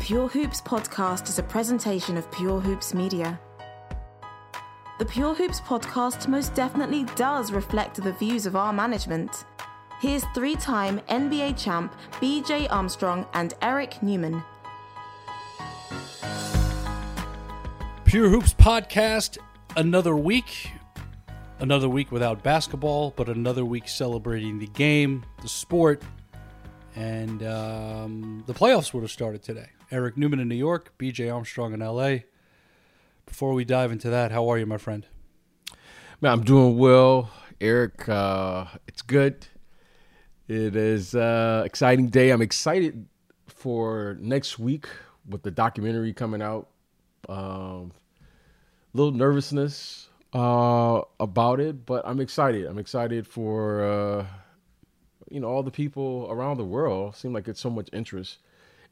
Pure Hoops podcast is a presentation of Pure Hoops Media. The Pure Hoops podcast most definitely does reflect the views of our management. Here's three time NBA champ BJ Armstrong and Eric Newman. Pure Hoops podcast, another week. Another week without basketball, but another week celebrating the game, the sport, and um, the playoffs would have started today. Eric Newman in New York, BJ Armstrong in LA. Before we dive into that, how are you, my friend? Man, I'm doing well, Eric. Uh, it's good. It is uh, exciting day. I'm excited for next week with the documentary coming out. Um, little nervousness uh, about it, but I'm excited. I'm excited for uh, you know all the people around the world. Seem like it's so much interest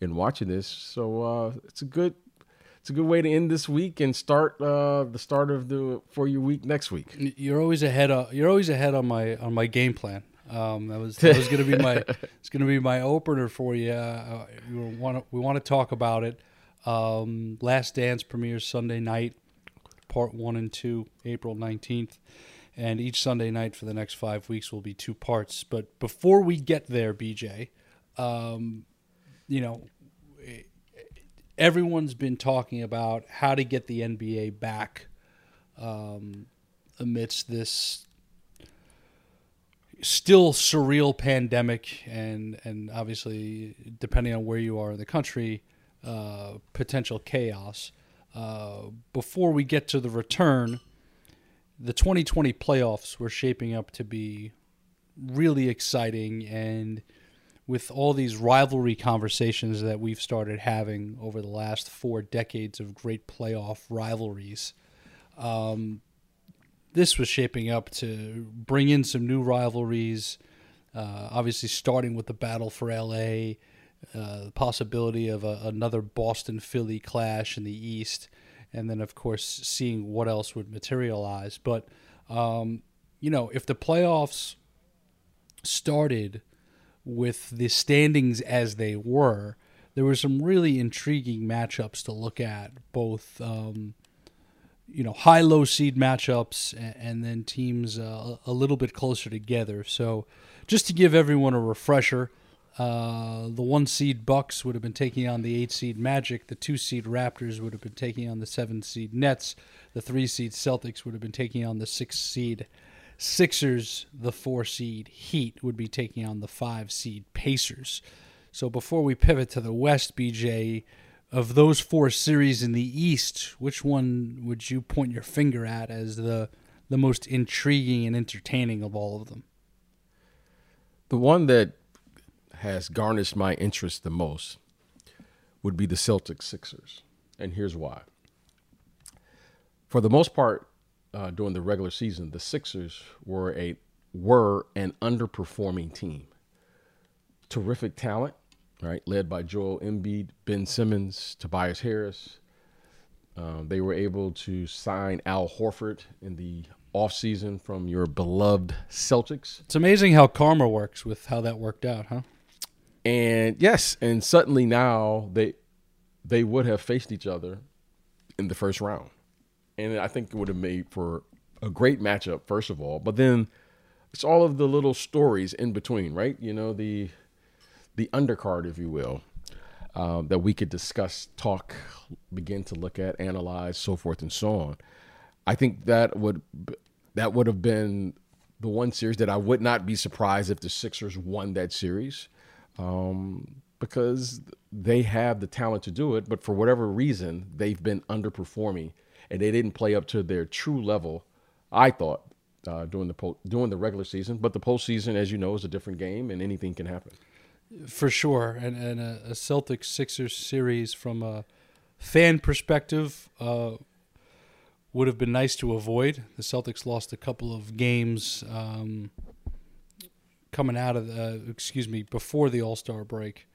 in watching this. So uh, it's a good it's a good way to end this week and start uh, the start of the for your week next week. You're always ahead. Of, you're always ahead on my on my game plan. Um, that was that was going to be my it's going to be my opener for you. Uh, we want to we want to talk about it. Um, Last Dance premieres Sunday night, part one and two, April nineteenth, and each Sunday night for the next five weeks will be two parts. But before we get there, BJ, um, you know, everyone's been talking about how to get the NBA back um, amidst this still surreal pandemic, and and obviously depending on where you are in the country, uh, potential chaos. Uh, before we get to the return, the 2020 playoffs were shaping up to be really exciting and with all these rivalry conversations that we've started having over the last four decades of great playoff rivalries, um, this was shaping up to bring in some new rivalries. Uh, obviously, starting with the battle for LA, uh, the possibility of a, another Boston Philly clash in the East, and then, of course, seeing what else would materialize. But, um, you know, if the playoffs started with the standings as they were, there were some really intriguing matchups to look at, both um, you know high low seed matchups and, and then teams uh, a little bit closer together. So, just to give everyone a refresher. Uh, the one seed Bucks would have been taking on the eight seed Magic. The two seed Raptors would have been taking on the seven seed Nets. The three seed Celtics would have been taking on the six seed Sixers, the four seed Heat, would be taking on the five seed Pacers. So before we pivot to the West, BJ, of those four series in the East, which one would you point your finger at as the the most intriguing and entertaining of all of them? The one that has garnished my interest the most would be the Celtics Sixers. And here's why. For the most part, uh, during the regular season, the Sixers were a were an underperforming team. Terrific talent, right? Led by Joel Embiid, Ben Simmons, Tobias Harris. Um, they were able to sign Al Horford in the offseason from your beloved Celtics. It's amazing how karma works with how that worked out, huh? And yes, and suddenly now they they would have faced each other in the first round and I think it would have made for a great matchup, first of all. But then it's all of the little stories in between, right? You know, the the undercard, if you will, um, that we could discuss, talk, begin to look at, analyze, so forth and so on. I think that would that would have been the one series that I would not be surprised if the Sixers won that series, um, because they have the talent to do it. But for whatever reason, they've been underperforming and they didn't play up to their true level. I thought uh, during the po- during the regular season, but the postseason, as you know, is a different game, and anything can happen. For sure, and and a, a Celtics Sixers series from a fan perspective, uh, would have been nice to avoid. The Celtics lost a couple of games um, coming out of the, excuse me, before the All Star break.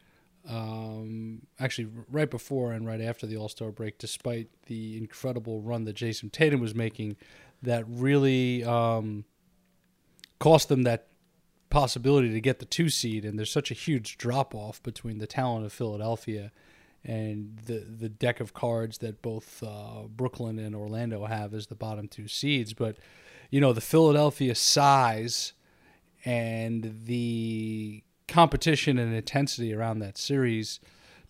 Um, actually, right before and right after the All Star break, despite the incredible run that Jayson Tatum was making, that really um, cost them that possibility to get the two seed. And there's such a huge drop off between the talent of Philadelphia and the the deck of cards that both uh, Brooklyn and Orlando have as the bottom two seeds. But you know the Philadelphia size and the competition and intensity around that series,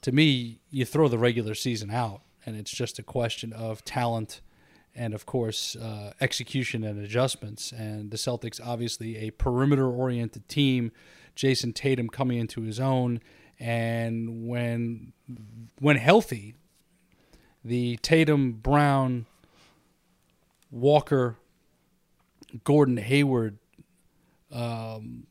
to me, you throw the regular season out, and it's just a question of talent and of course uh, execution and adjustments. And the Celtics, obviously a perimeter-oriented team. Jayson Tatum coming into his own, and when when healthy, the Tatum, Brown, Walker, Gordon Hayward um,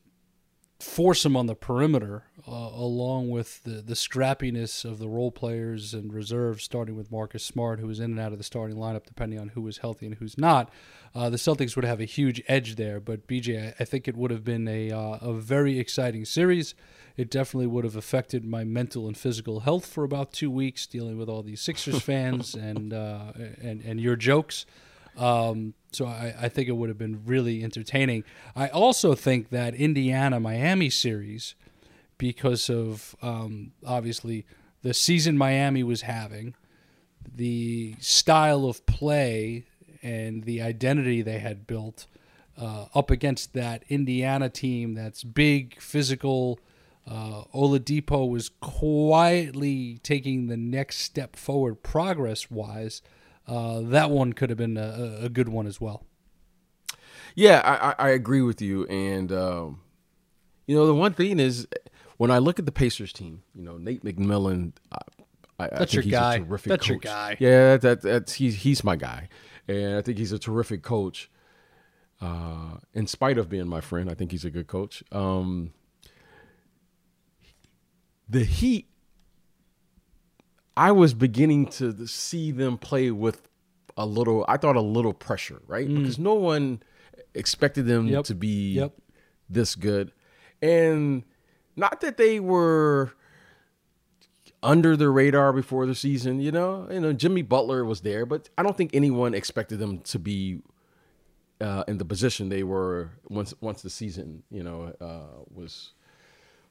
force him on the perimeter, uh, along with the, the scrappiness of the role players and reserves, starting with Marcus Smart, who was in and out of the starting lineup depending on who was healthy and who's not. Uh, the Celtics would have a huge edge there, but BJ, I, I think it would have been a, uh, a very exciting series. It definitely would have affected my mental and physical health for about two weeks, dealing with all these Sixers fans and, uh, and and your jokes. Um, so I, I, think it would have been really entertaining. I also think that Indiana Miami series, because of um, obviously the season Miami was having, the style of play and the identity they had built uh, up against that Indiana team that's big, physical. Uh, Oladipo was quietly taking the next step forward progress wise uh, that one could have been a, a, good one as well. Yeah, I, I agree with you. And, um, you know, the one thing is when I look at the Pacers team, you know, Nate McMillan, I, I, that's your he's guy. a terrific that's coach. your guy. Yeah, that, that's he's, he's my guy. And I think he's a terrific coach. Uh, in spite of being my friend, I think he's a good coach. Um, the Heat I was beginning to see them play with a little, I thought a little pressure, right? Mm. Because no one expected them yep. to be yep. this good. And not that they were under the radar before the season, you know, you know, Jimmy Butler was there, but I don't think anyone expected them to be uh, in the position they were once once the season, you know, uh, was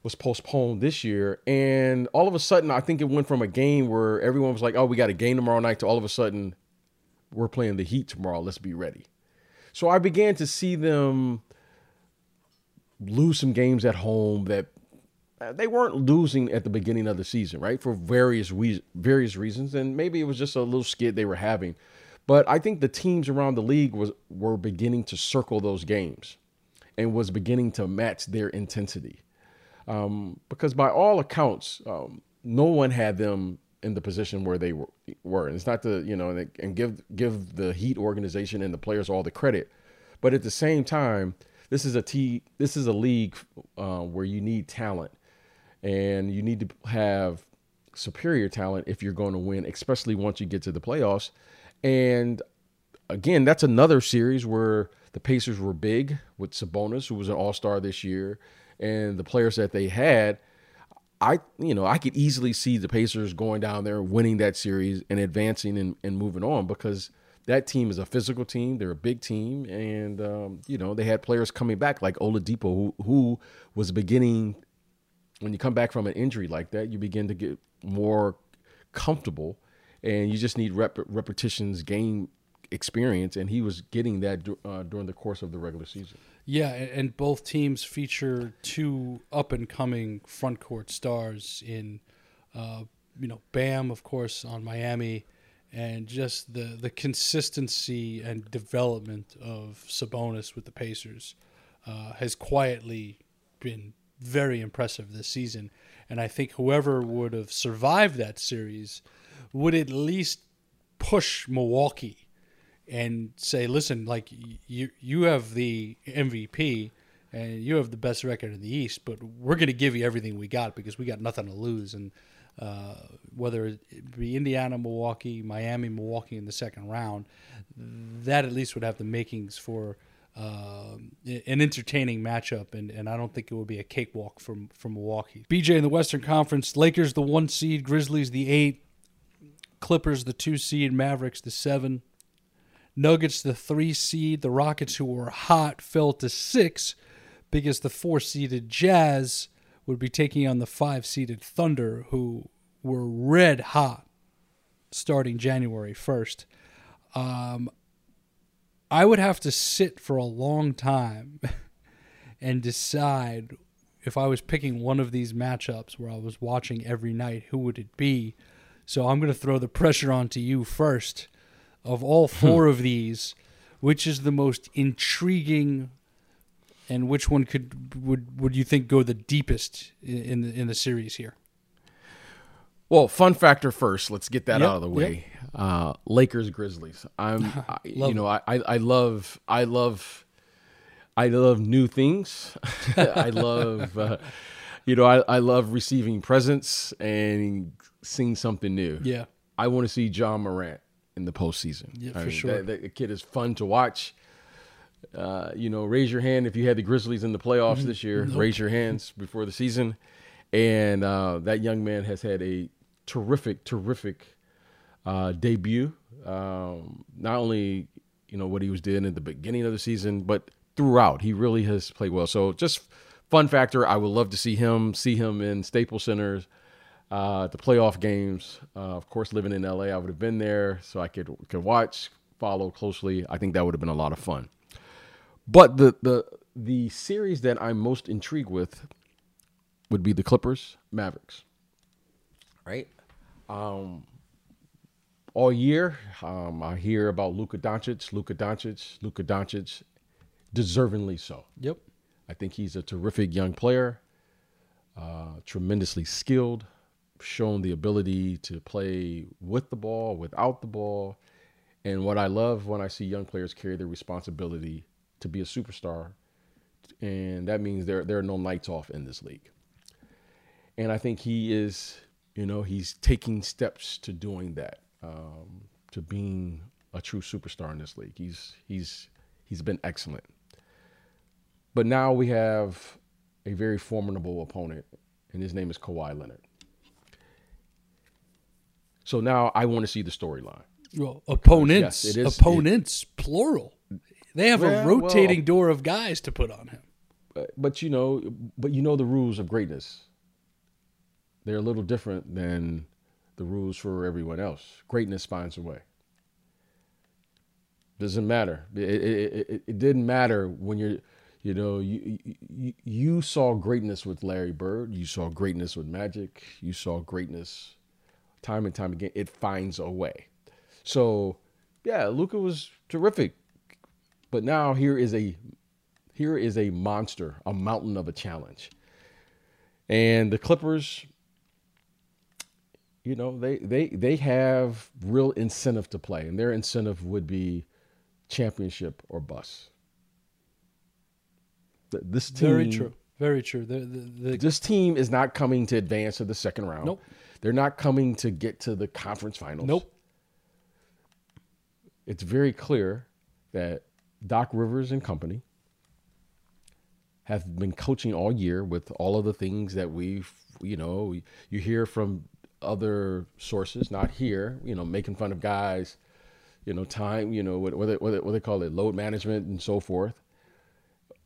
was postponed this year. And all of a sudden, I think it went from a game where everyone was like, oh, we got a game tomorrow night to all of a sudden, we're playing the Heat tomorrow. Let's be ready. So I began to see them lose some games at home that uh, they weren't losing at the beginning of the season, right? For various various reasons, and maybe it was just a little skid they were having. But I think the teams around the league was were beginning to circle those games, and was beginning to match their intensity um, because by all accounts, um, no one had them in the position where they were. were. And it's not to you know and give give the Heat organization and the players all the credit, but at the same time, this is a t this is a league uh, where you need talent, and you need to have superior talent if you're going to win, especially once you get to the playoffs. And again, that's another series where the Pacers were big with Sabonis, who was an All Star this year and the players that they had, I you know I could easily see the Pacers going down there, winning that series, and advancing and, and moving on because that team is a physical team. They're a big team, and um, you know they had players coming back like Oladipo, who who was beginning. When you come back from an injury like that, you begin to get more comfortable, and you just need rep- repetitions, game experience, and he was getting that uh, during the course of the regular season. Yeah, and both teams feature two up and coming front court stars in, uh, you know, Bam, of course, on Miami, and just the the consistency and development of Sabonis with the Pacers uh, has quietly been very impressive this season. And I think whoever would have survived that series would at least push Milwaukee and say, listen, like you you have the MVP and you have the best record in the East, but we're going to give you everything we got because we got nothing to lose. And uh, whether it be Indiana, Milwaukee, Miami, Milwaukee in the second round, that at least would have the makings for uh, an entertaining matchup, and, and I don't think it would be a cakewalk from from Milwaukee. BJ in the Western Conference, Lakers the one seed, Grizzlies the eight, Clippers the two seed, Mavericks the seven, Nuggets the three seed, the Rockets who were hot fell to six because the four seeded Jazz would be taking on the five seeded Thunder who were red hot starting January first. Um, I would have to sit for a long time and decide if I was picking one of these matchups where I was watching every night, who would it be? So I'm going to throw the pressure onto you first. Of all Hmm. four of these, which is the most intriguing, and which one could would would you think go the deepest in, the in the series here? Well, fun factor first. Let's get that Yep, out of the way. Uh, Lakers Grizzlies. I'm, I, you know, I, I I love I love I love new things. I love, uh, you know, I, I love receiving presents and seeing something new. Yeah, I want to see Ja Morant in the postseason. Yeah, I for sure. That, that kid is fun to watch. Uh, you know, raise your hand if you had the Grizzlies in the playoffs Mm-hmm. this year. Raise your hands before the season. And uh, that young man has had a terrific, terrific uh, debut. Um, not only you know what he was doing at the beginning of the season, but throughout, he really has played well. So just fun factor. I would love to see him, see him in Staples Centers uh, the playoff games. Uh, of course, living in LA, I would have been there so I could could watch, follow closely. I think that would have been a lot of fun. But the the the series that I'm most intrigued with would be the Clippers Mavericks. Right. Um, all year, um, I hear about Luka Doncic, Luka Doncic, Luka Doncic, deservingly so. yep. I think he's a terrific young player, uh, tremendously skilled, shown the ability to play with the ball, without the ball. And what I love when I see young players carry the responsibility to be a superstar, and that means there there are no nights off in this league. And I think he is, you know, he's taking steps to doing that, um, to being a true superstar in this league. He's he's he's been excellent. But now we have a very formidable opponent, and his name is Kawhi Leonard. So now I want to see the storyline. Well, opponents, Yes, it is- opponents, plural. They have Well, a rotating well- door of guys to put on him. But, but you know, but you know the rules of greatness. They're a little different than the rules for everyone else. Greatness finds a way. Doesn't matter. It, it, it, it didn't matter when you're, you know, you, you you saw greatness with Larry Bird. You saw greatness with Magic. You saw greatness time and time again. It finds a way. So, yeah, Luka was terrific. But now here is a here is a monster, a mountain of a challenge. And the Clippers, you know, they they they have real incentive to play, and their incentive would be championship or bust. Th- This team, Very true. Very true. The, the, the, This team is not coming to advance to the second round. Nope. They're not coming to get to the conference finals. nope. it's very clear that Doc Rivers and company have been coaching all year with all of the things that we've, you know, you hear from other sources, not here, you know, making fun of guys, you know, time, you know, what, what, they, what, they, what they call it, load management and so forth,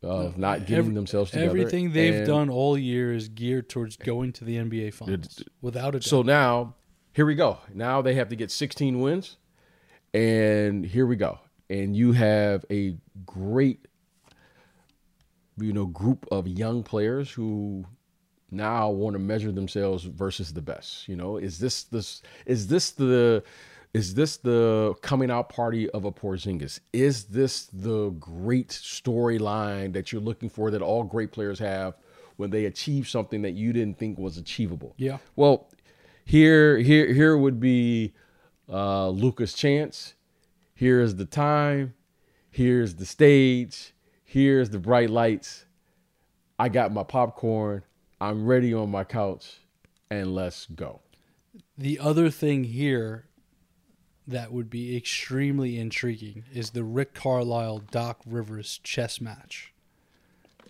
of not getting Every- themselves together. Everything they've done all year is geared towards going to the NBA Finals, without a doubt. So now, here we go. Now they have to get 16 wins, and here we go. And you have a great, you know, group of young players who now want to measure themselves versus the best. You know, is this this is this the is this the coming out party of a Porzingis? Is this the great storyline that you're looking for that all great players have when they achieve something that you didn't think was achievable? Yeah. Well, here here here would be uh Luka's chance. Here is the time. Here's the stage. Here's the bright lights. I got my popcorn. I'm ready on my couch and let's go. the other thing here that would be extremely intriguing is the Rick Carlisle Doc Rivers chess match.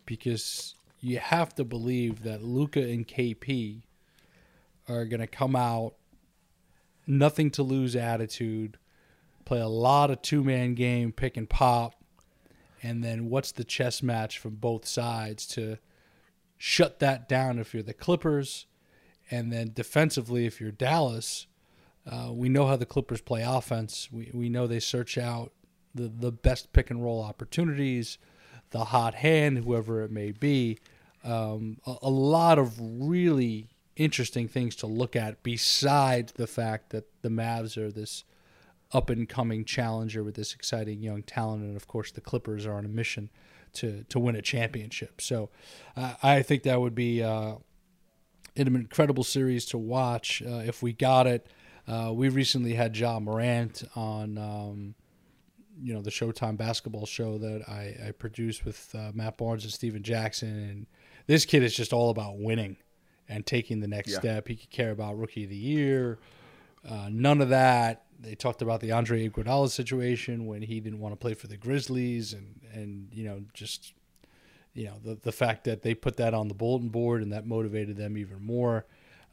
Because you have to believe that Luka and KP are going to come out nothing to lose attitude, play a lot of two man game, pick and pop, and then what's the chess match from both sides to shut that down if you're the Clippers, and then defensively if you're Dallas. Uh, we know how the Clippers play offense. We we know they search out the the best pick and roll opportunities, the hot hand, whoever it may be. Um, a, a lot of really interesting things to look at besides the fact that the Mavs are this up and coming challenger with this exciting young talent, and of course the Clippers are on a mission to to win a championship. So uh, I think that would be uh, an incredible series to watch uh, if we got it. Uh, we recently had Ja Morant on. Um, you know the Showtime basketball show that I, I produced with uh, Matt Barnes and Stephen Jackson, and this kid is just all about winning and taking the next Yeah. step. He could care about rookie of the year, uh, none of that. They talked about the Andre Iguodala situation when he didn't want to play for the Grizzlies, and and you know just you know the the fact that they put that on the bulletin board and that motivated them even more.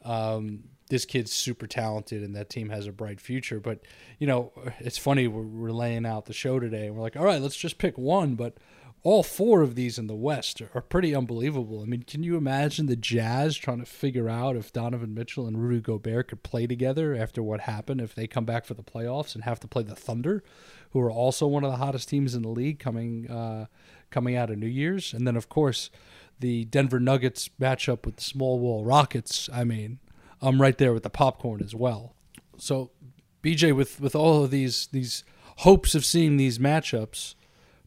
Um, this kid's super talented, and that team has a bright future. But you know, it's funny we're, we're laying out the show today, and we're like, all right, let's just pick one, but all four of these in the West are, are pretty unbelievable. I mean, can you imagine the Jazz trying to figure out if Donovan Mitchell and Rudy Gobert could play together after what happened if they come back for the playoffs and have to play the Thunder, who are also one of the hottest teams in the league coming uh, coming out of New Year's, and then of course the Denver Nuggets matchup with the Small Ball Rockets. I mean, I'm right there with the popcorn as well. So, BJ, with with all of these these hopes of seeing these matchups,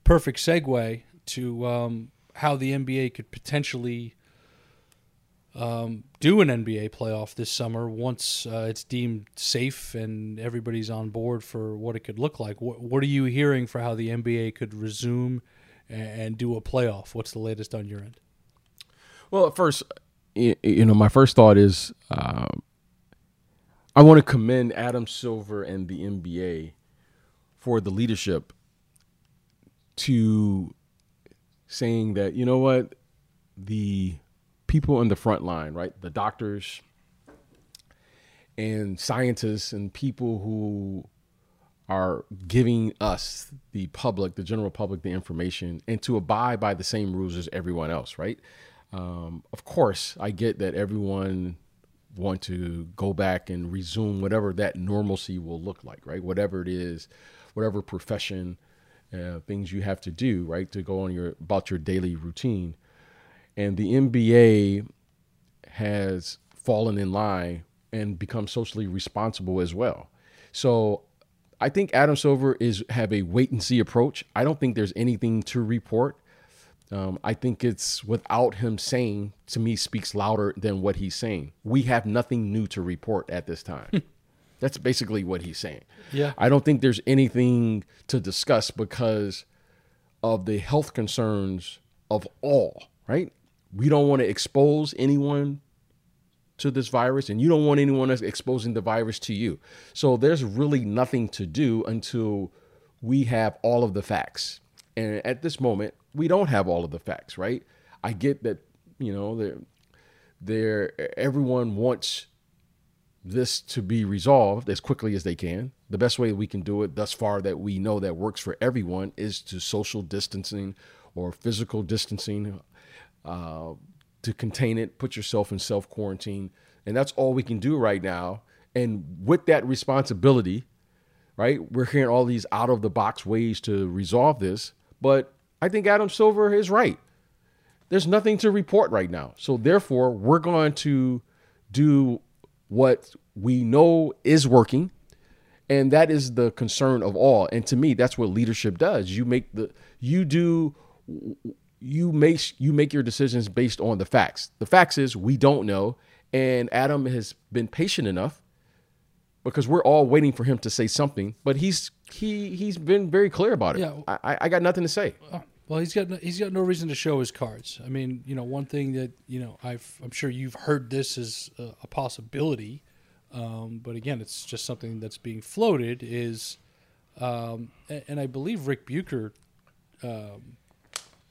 perfect segue to um, how the NBA could potentially um, do an NBA playoff this summer once uh, it's deemed safe and everybody's on board for what it could look like. What, what are you hearing for how the NBA could resume and, and do a playoff? What's the latest on your end? Well, at first, you know, my first thought is um, I want to commend Adam Silver and the NBA for the leadership to saying that, you know what, the people in the front line, right, the doctors and scientists and people who are giving us the public the general public the information and to abide by the same rules as everyone else right um, of course i get that everyone want to go back and resume whatever that normalcy will look like right whatever it is whatever profession uh, things you have to do right to go on your about your daily routine and the nba has fallen in line and become socially responsible as well so I think Adam Silver is have a wait and see approach. I don't think there's anything to report. Um, I think it's without him saying to me speaks louder than what he's saying. We have nothing new to report at this time. That's basically what he's saying. Yeah. I don't think there's anything to discuss because of the health concerns of all, right? We don't want to expose anyone to this virus and you don't want anyone else exposing the virus to you. So there's really nothing to do until we have all of the facts. And at this moment, we don't have all of the facts, right? I get that, you know, they're, they're, everyone wants this to be resolved as quickly as they can. The best way we can do it thus far that we know that works for everyone is to social distancing or physical distancing uh, to contain it, put yourself in self quarantine. And that's all we can do right now. And with that responsibility, right, we're hearing all these out of the box ways to resolve this. But I think Adam Silver is right. There's nothing to report right now. So therefore, we're going to do what we know is working and that is the concern of all and to me that's what leadership does you make the you do you make you make your decisions based on the facts the facts is we don't know and adam has been patient enough because we're all waiting for him to say something but he's he he's been very clear about it Yeah. I, I got nothing to say Well, he's got no, he's got no reason to show his cards. I mean, you know, one thing that you know I've I'm sure you've heard this as a, a possibility Um, but again, it's just something that's being floated. Is um, and, and I believe Rick Bucher um,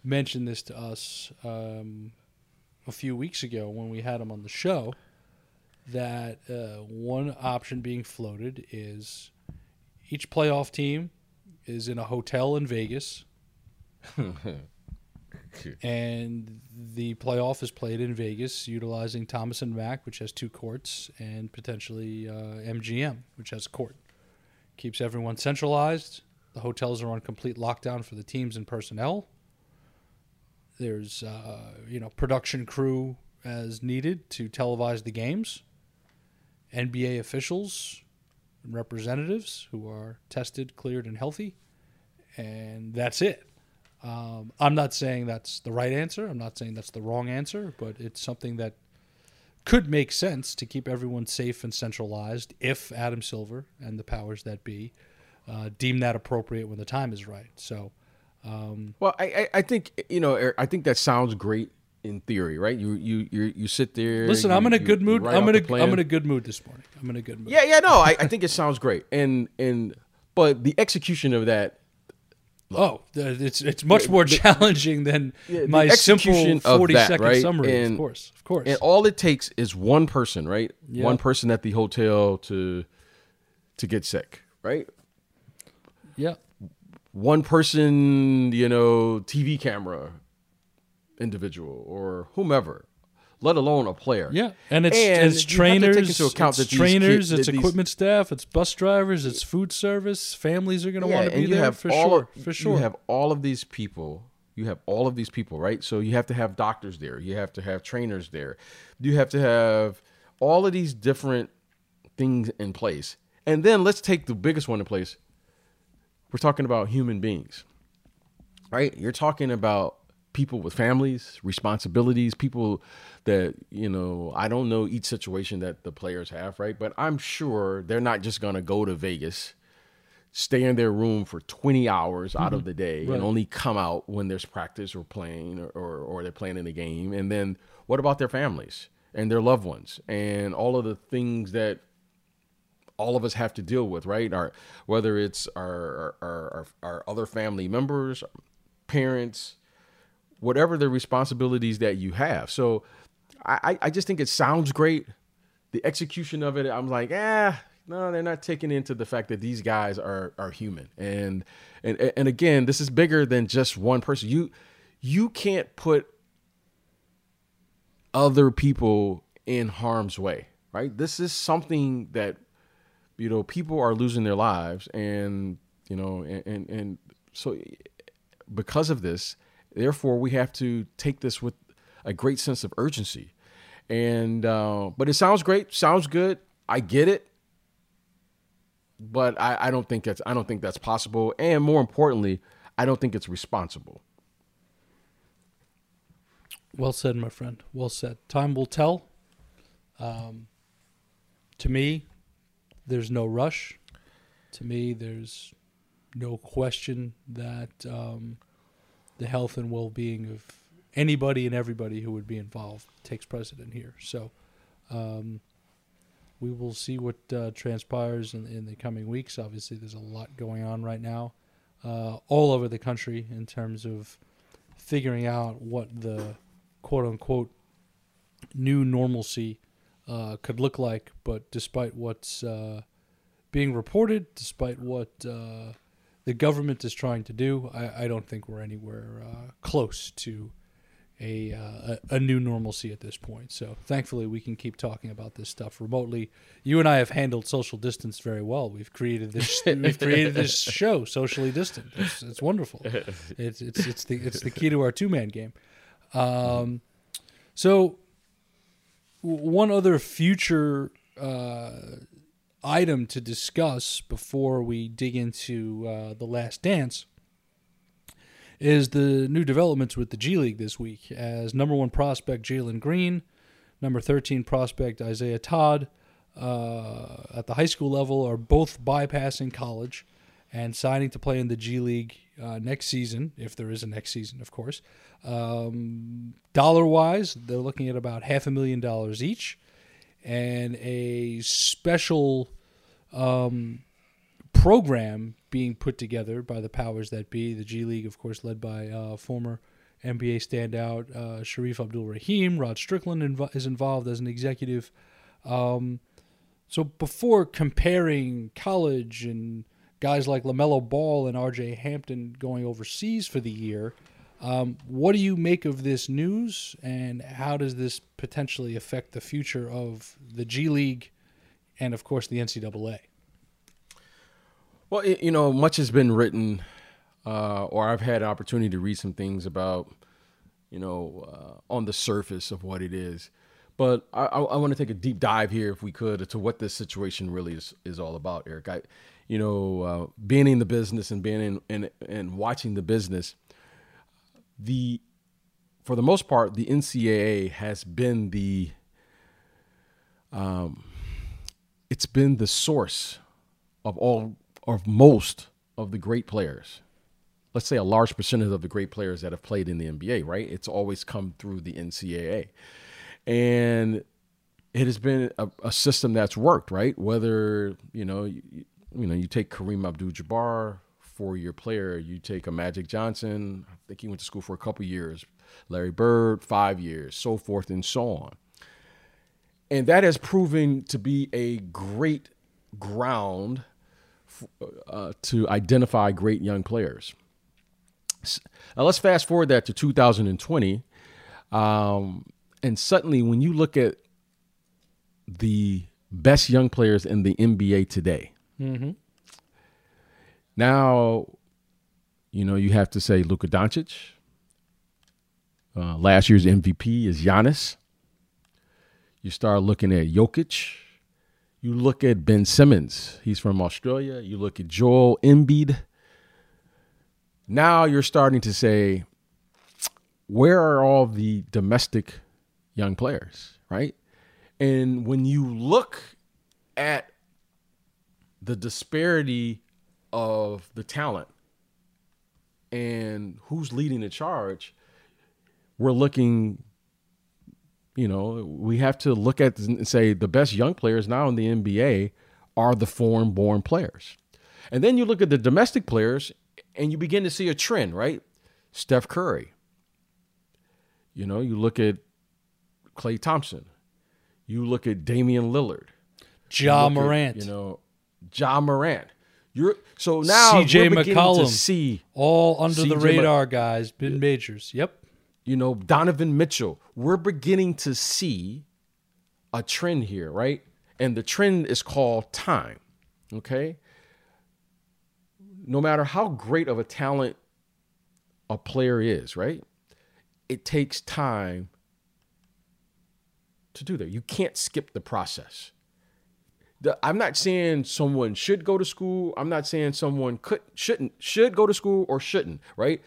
mentioned this to us um, a few weeks ago when we had him on the show. That uh, one option being floated is each playoff team is in a hotel in Vegas and the playoff is played in Vegas utilizing Thomas and Mack, which has two courts, and potentially uh, MGM, which has a court. Keeps everyone centralized. The hotels are on complete lockdown for the teams and personnel. There's uh, you know production crew as needed to televise the games. NBA officials and representatives who are tested, cleared, and healthy, and that's it. Um, I'm not saying that's the right answer. I'm not saying that's the wrong answer, but it's something that could make sense to keep everyone safe and centralized if Adam Silver and the powers that be uh, deem that appropriate when the time is right. So, um, well, I, I, think you know I think that sounds great in theory, right? You you you, you sit there. Listen, you, I'm in a good mood. I'm in a. I'm in a good mood this morning. I'm in a good mood. Yeah, yeah, no, I, I think it sounds great, and and but the execution of that Oh, it's it's much more challenging than Yeah, my simple 40 that, second right? summary. And- of course, of course. And all it takes is one person, right? Yeah. One person at the hotel to to get sick, right? yeah. One person, you know, TV camera individual or whomever, let alone a player. Yeah, and it's And it's you have to take trainers, into account it's trainers, kids- it's these- equipment staff, it's bus drivers, it's food service. Families are going to Yeah, want to be there for sure, of, for sure. You have all of these people. You have all of these people, right? So you have to have doctors there. You have to have trainers there. You have to have all of these different things in place. And then let's take the biggest one in place. We're talking about human beings, right? You're talking about people with families, responsibilities, people that, you know, I don't know each situation that the players have, right? But I'm sure they're not just going to go to Vegas stay in their room for 20 hours out of mm-hmm. the day Right. and only come out when there's practice or playing or, or, or they're playing in a game. And then what about their families and their loved ones and all of the things that all of us have to deal with, right? Our, whether it's our, our, our, our other family members, parents, whatever the responsibilities that you have. So I, I- just think it sounds great. The execution of it, I'm like, ah, no, they're not taking into the fact that these guys are are human. And and and again, this is bigger than just one person. You you can't put other people in harm's way, right? This is something that you know people are losing their lives, and you know, and and, and so because of this, therefore, we have to take this with a great sense of urgency. And uh, but it sounds great, sounds good. I get it, but I, I don't think that's I don't think that's possible. And more importantly, I don't think it's responsible. Well said, my friend. Well said. Time will tell. Um, to me, there's no rush. To me, there's no question that um, the health and well-being of anybody and everybody who would be involved takes precedent here. So, um, we will see what uh, transpires in, in the coming weeks. Obviously, there's a lot going on right now, uh, all over the country in terms of figuring out what the quote unquote new normalcy uh, could look like. But despite what's uh, being reported, despite what uh, the government is trying to do, I, I don't think we're anywhere uh, close to a, uh, a a new normalcy at this point. So thankfully, we can keep talking about this stuff remotely. You and I have handled social distance very well. We've created this we've created this show socially distant. It's, it's wonderful. It's it's it's the it's the key to our two man game. Um, so w- one other future uh, item to discuss before we dig into uh, the Last Dance is the new developments with the G League this week. As number one prospect Jalen Green, number thirteen prospect Isaiah Todd, uh, at the high school level are both bypassing college and signing to play in the G League uh, next season, if there is a next season, of course. Um, dollar wise, they're looking at about half a million dollars each. and a special um, program being put together by the powers that be. The G League, of course, led by uh, former NBA standout uh, Shareef Abdur Rahim. Rod Strickland inv- is involved as an executive. Um, so before comparing college and guys like LaMelo Ball and RJ Hampton going overseas for the year, um, what do you make of this news, and how does this potentially affect the future of the G League and, of course, the NCAA? Well, you know, much has been written, uh, or I've had an opportunity to read some things about, you know, uh, on the surface of what it is. But I, I, want to take a deep dive here, if we could, to what this situation really is, is all about, Eric. I, you know, uh, being in the business and being in and, and watching the business, the for the most part, the NCAA has been the um, it's been the source of all of most of the great players. Let's say a large percentage of the great players that have played in the NBA, right? It's always come through the NCAA. And it has been a, a system that's worked, right? Whether, you know, you, you know, you take Kareem Abdul-Jabbar, four-year player, you take a Magic Johnson, I think he went to school for a couple years, Larry Bird, five years, so forth and so on. And that has proven to be a great ground uh, to identify great young players. Now let's fast forward that to 2020. Um, and suddenly, when you look at the best young players in the NBA today, Mm-hmm. now, you know, you have to say Luka Doncic. Uh, last year's MVP is Giannis. You start looking at Jokic. You look at Ben Simmons. He's from Australia. You look at Joel Embiid. Now you're starting to say, where are all the domestic young players, right? And when you look at the disparity of the talent and who's leading the charge, we're looking, you know, we have to look at and say the best young players now in the NBA are the foreign born players. And then you look at the domestic players and you begin to see a trend, right? Steph Curry. You know, you look at Klay Thompson. You look at Damian Lillard. Ja at, Morant. you know, Ja Morant. You're so now CJ McCollum. to see all under the radar guys, been majors. Yep. You know, Donovan Mitchell. We're beginning to see a trend here, right? And the trend is called time. Okay. No matter how great of a talent a player is, right? It takes time to do that. You can't skip the process. The, I'm not saying someone should go to school. I'm not saying someone could shouldn't should go to school or shouldn't, right?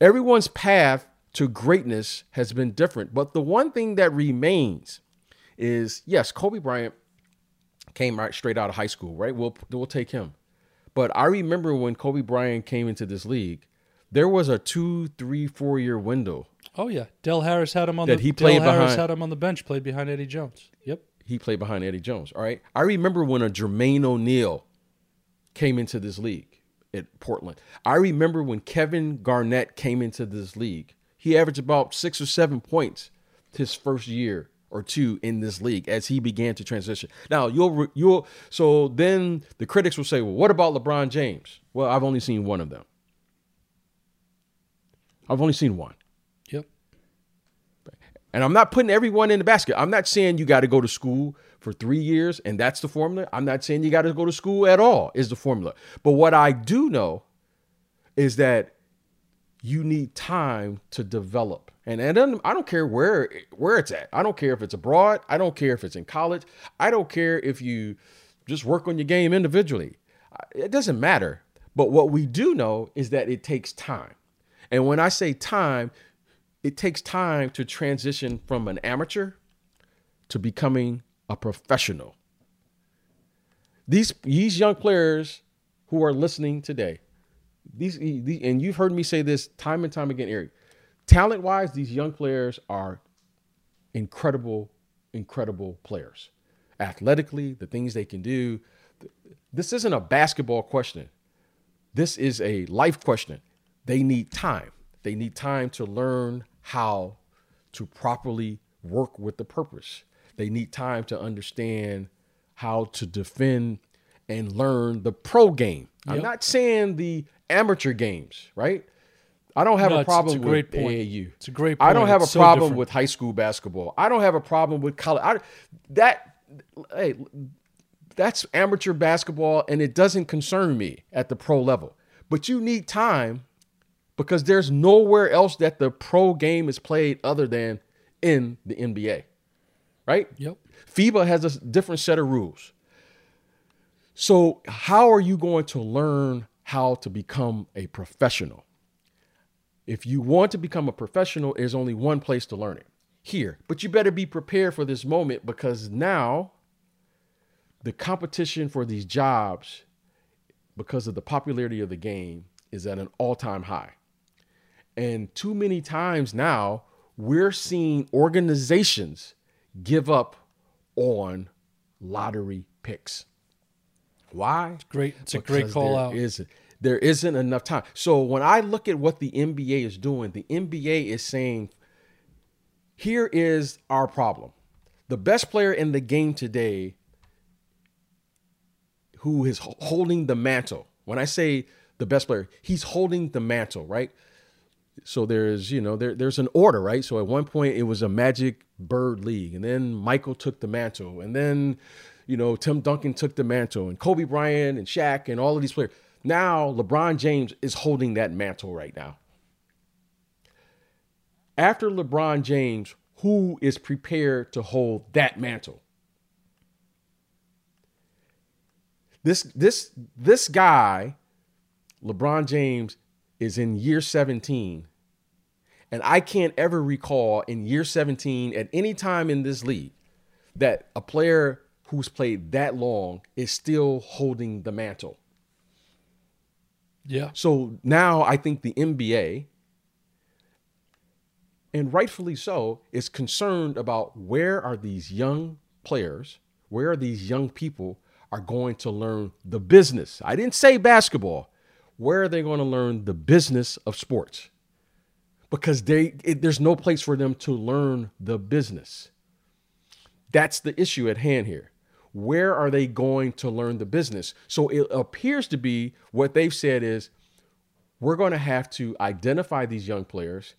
Everyone's path to greatness has been different, but the one thing that remains is yes, Kobe Bryant came right straight out of high school, right? We'll we'll take him. But I remember when Kobe Bryant came into this league, there was a two, three, four year window. Oh yeah, Del Harris had him on That the he played Del Harris behind- had him on the bench, played behind Eddie Jones. Yep. He played behind Eddie Jones. All right. I remember when a Jermaine O'Neal came into this league at Portland. I remember when Kevin Garnett came into this league. He averaged about six or seven points his first year or two in this league as he began to transition. Now you'll you'll so then the critics will say, well, what about LeBron James? Well, I've only seen one of them. I've only seen one. Yep. And I'm not putting everyone in the basket. I'm not saying you got to go to school for three years and that's the formula. I'm not saying you got to go to school at all, is the formula. But what I do know is that you need time to develop. And, and I don't care where where it's at. I don't care if it's abroad. I don't care if it's in college. I don't care if you just work on your game individually. It doesn't matter. But what we do know is that it takes time. And when I say time, it takes time to transition from an amateur to becoming a professional. These these young players who are listening today, these, these and you've heard me say this time and time again, Eric. Talent wise, these young players are incredible, incredible players. athletically, the things they can do. This isn't a basketball question. This is a life question. They need time. They need time to learn how to properly work with the purpose. They need time to understand how to defend and learn the pro game. I'm not saying the amateur games, right? I don't have No, a problem it's a with point. AAU. It's a great point. I don't have It's a so problem different. with high school basketball. I don't have a problem with college. I, that hey, that's amateur basketball, and it doesn't concern me at the pro level. But you need time because there's nowhere else that the pro game is played other than in the NBA, right? Yep. FIBA has a different set of rules. So, how are you going to learn how to become a professional? If you want to become a professional, there's only one place to learn it here. But you better be prepared for this moment because now the competition for these jobs, because of the popularity of the game, is at an all time high. And too many times now, we're seeing organizations give up on lottery picks. Why? It's Great. It's a great call there out. Isn't, there isn't enough time. So when I look at what the NBA is doing, the NBA is saying, here is our problem. The best player in the game today who is holding the mantle. When I say the best player, he's holding the mantle, right? So there's, you know, there, there's an order, right? So at one point it was a Magic Bird League, and then Michael took the mantle, and then, you know, Tim Duncan took the mantle, and Kobe Bryant and Shaq and all of these players. Now LeBron James is holding that mantle right now. After LeBron James, who is prepared to hold that mantle? This this this guy, LeBron James, is in year 17. And I can't ever recall in year 17 at any time in this league that a player who's played that long is still holding the mantle. Yeah. So now I think the NBA, and rightfully so, is concerned about where are these young players, where are these young people are going to learn the business. I didn't say basketball. Where are they going to learn the business of sports? Because they it, there's no place for them to learn the business. That's the issue at hand here. Where are they going to learn the business? So it appears to be what they've said is we're going to have to identify these young players,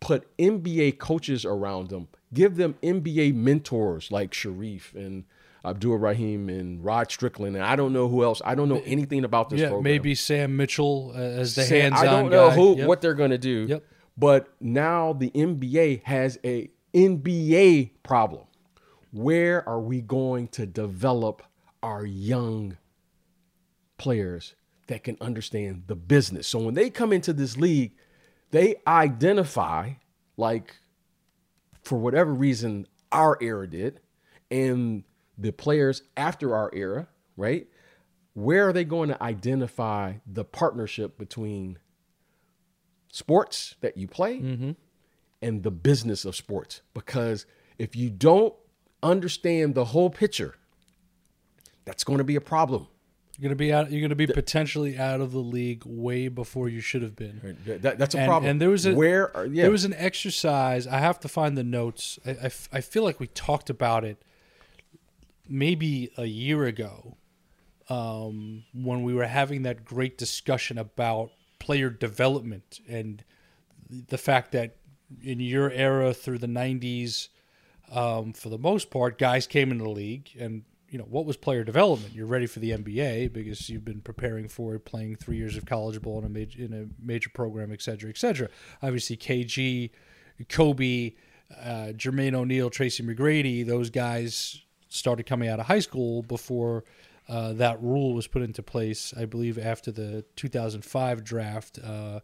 put NBA coaches around them, give them NBA mentors like Shareef and Abdur-Rahim and Rod Strickland. And I don't know who else. I don't know anything about this Yeah. program. Maybe Sam Mitchell uh, as the Say, hands-on guy. I don't know guy. who Yep. what they're going to do. Yep. But now the NBA has a NBA problem. Where are we going to develop our young players that can understand the business? So when they come into this league, they identify like for whatever reason our era did and the players after our era, right? Where are they going to identify the partnership between sports that you play mm-hmm. and the business of sports? Because if you don't understand the whole picture, that's going to be a problem. You're gonna be out. You're gonna be potentially out of the league way before you should have been. That- that's a And- problem. and there was a- where are, yeah, There was an exercise. I have to find the notes. I I feel like we talked about it maybe a year ago um, when we were having that great discussion about player development and the fact that in your era through the 90s, um, for the most part, guys came into the league and you know what was player development? You're ready for the NBA because you've been preparing for it, playing three years of college ball in a major in a major program, et cetera, et cetera. Obviously, KG, Kobe, uh, Jermaine O'Neal, Tracy McGrady, those guys started coming out of high school before uh, that rule was put into place. I believe after the 2005 draft, uh,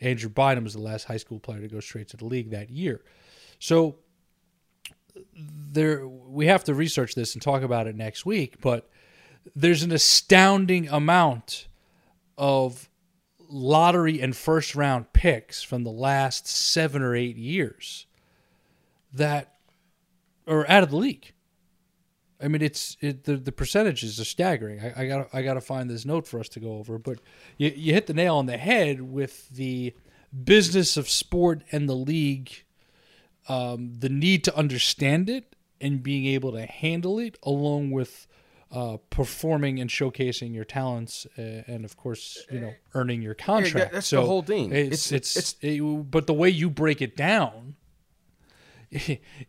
Andrew Bynum was the last high school player to go straight to the league that year. So there we have to research this and talk about it next week but there's an astounding amount of lottery and first round picks from the last 7 or 8 years that are out of the league I mean, it's it, the the percentages are staggering. I, I got I got to find this note for us to go over, but you you hit the nail on the head with the business of sport and the league, um, the need to understand it and being able to handle it, along with uh, performing and showcasing your talents, uh, and of course, you know, earning your contract. that's the whole thing. It's It's- it's, it- but the way you break it down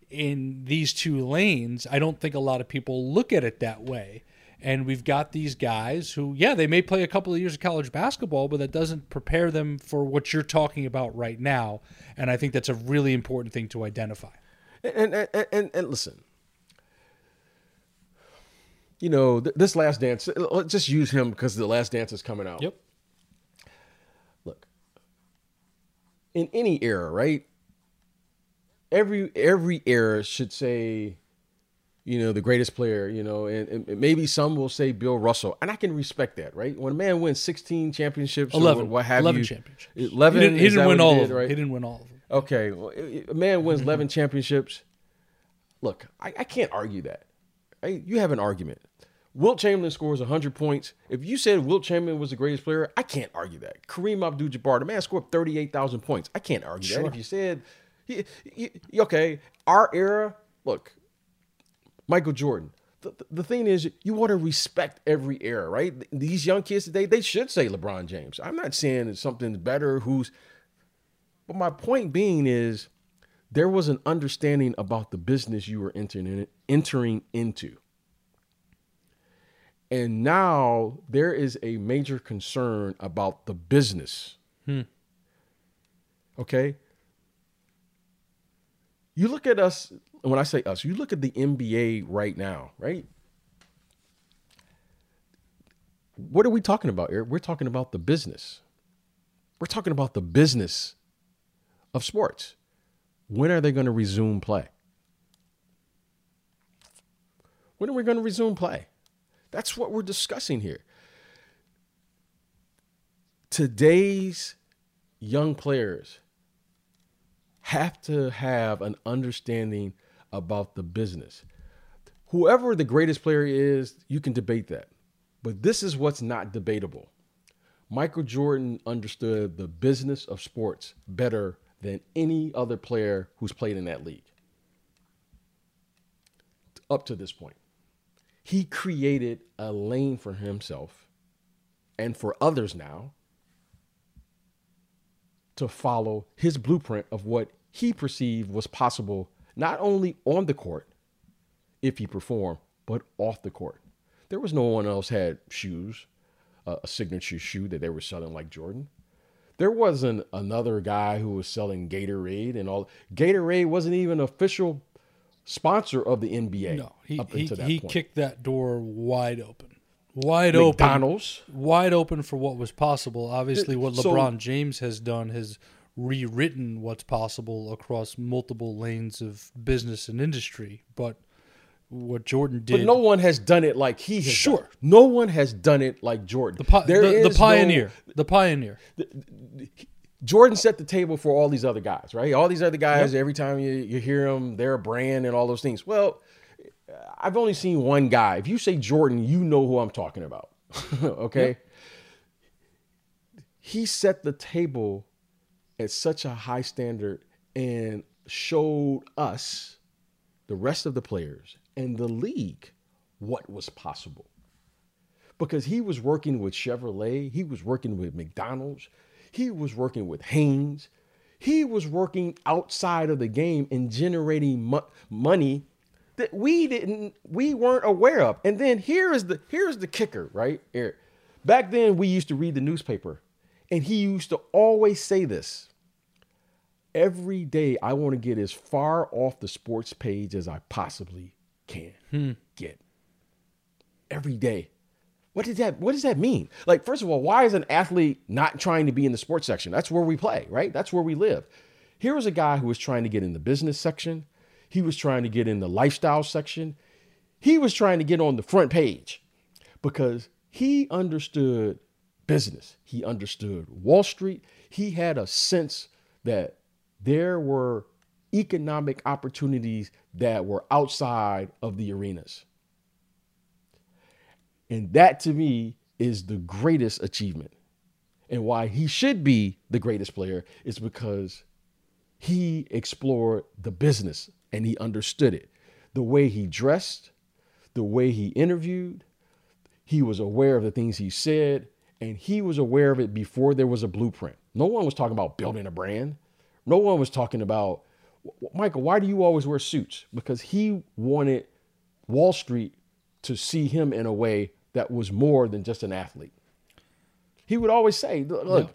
in these two lanes, I don't think a lot of people look at it that way. And we've got these guys who, yeah, they may play a couple of years of college basketball, but that doesn't prepare them for what you're talking about right now. And I think that's a really important thing to identify. And and and, and, listen, you know, th- this last dance. Let's just use him because the last dance is coming out. Yep. Look, in any era, right? Every every era should say, you know, the greatest player. You know, and, and maybe some will say Bill Russell, and I can respect that, right? When a man wins 16 championships, or 11. what have 11 you, championships. 11. He didn't, he didn't win all did, of them. right? He didn't win all of them. Okay, well, a man wins 11 championships. Look, I, I can't argue that. I, you have an argument. Wilt Chamberlain scores 100 points. If you said Wilt Chamberlain was the greatest player, I can't argue that. Kareem Abdul-Jabbar, the man scored 38,000 points. I can't argue that. If you said, y- y- okay, our era, look, Michael Jordan. The, the- thing is, you want to respect every era, right? These young kids today, they should say LeBron James. I'm not saying it's something better who's but my point being is there was an understanding about the business you were entering entering into. And now there is a major concern about the business. Hmm. Okay? You look at us, when I say us, you look at the NBA right now, right? What are we talking about, Eric? We're talking about the business. We're talking about the business of sports. When are they going to resume play? When are we going to resume play? That's what we're discussing here. Today's young players have to have an understanding about the business. Whoever the greatest player is, you can debate that. But this is what's not debatable. Michael Jordan understood the business of sports better than any other player who's played in that league. Up to this point, he created a lane for himself and for others now to follow his blueprint of what he perceived was possible, not only on the court, if he performed, but off the court. There was no one else had shoes, uh, a signature shoe that they were selling like Jordan. There wasn't another guy who was selling Gatorade and all. Gatorade wasn't even official sponsor of the NBA. No, he up he, until that he kicked that door wide open, wide open, McDonald's. wide open for what was possible. Obviously, what So- LeBron James has done has rewritten what's possible across multiple lanes of business and industry. But what Jordan did, But no one has done it like he has. Sure. done. No one has done it like Jordan. the, pi- There the, the is no- pioneer, the pioneer. Jordan set the table for all these other guys, right? All these other guys, every time you, you hear them, they're a brand and all those things. Well, I've only seen one guy. If you say Jordan, you know who I'm talking about. okay? He set the table at such a high standard and showed us, the rest of the players, and the league what was possible because he was working with Chevrolet, he was working with McDonald's, he was working with Hanes, he was working outside of the game and generating mo- money that we didn't, we weren't aware of. And then here is the here's the kicker, right? Eric. Back then, we used to read the newspaper, and he used to always say this. Every day, I want to get as far off the sports page as I possibly can hmm. get every day. What did that what does that mean? Like first of all, why is an athlete not trying to be in the sports section? That's where we play, right? That's where we live. Here was a guy who was trying to get in the business section. He was trying to get in the lifestyle section. He was trying to get on the front page because he understood business. He understood Wall Street. He had a sense that there were economic opportunities that were outside of the arenas. And that to me is the greatest achievement. And why he should be the greatest player is because he explored the business and he understood it. The way he dressed, the way he interviewed, he was aware of the things he said, and he was aware of it before there was a blueprint. No one was talking about building a brand. No one was talking about, Michael, why do you always wear suits? Because he wanted Wall Street to see him in a way that was more than just an athlete. He would always say, look, yeah.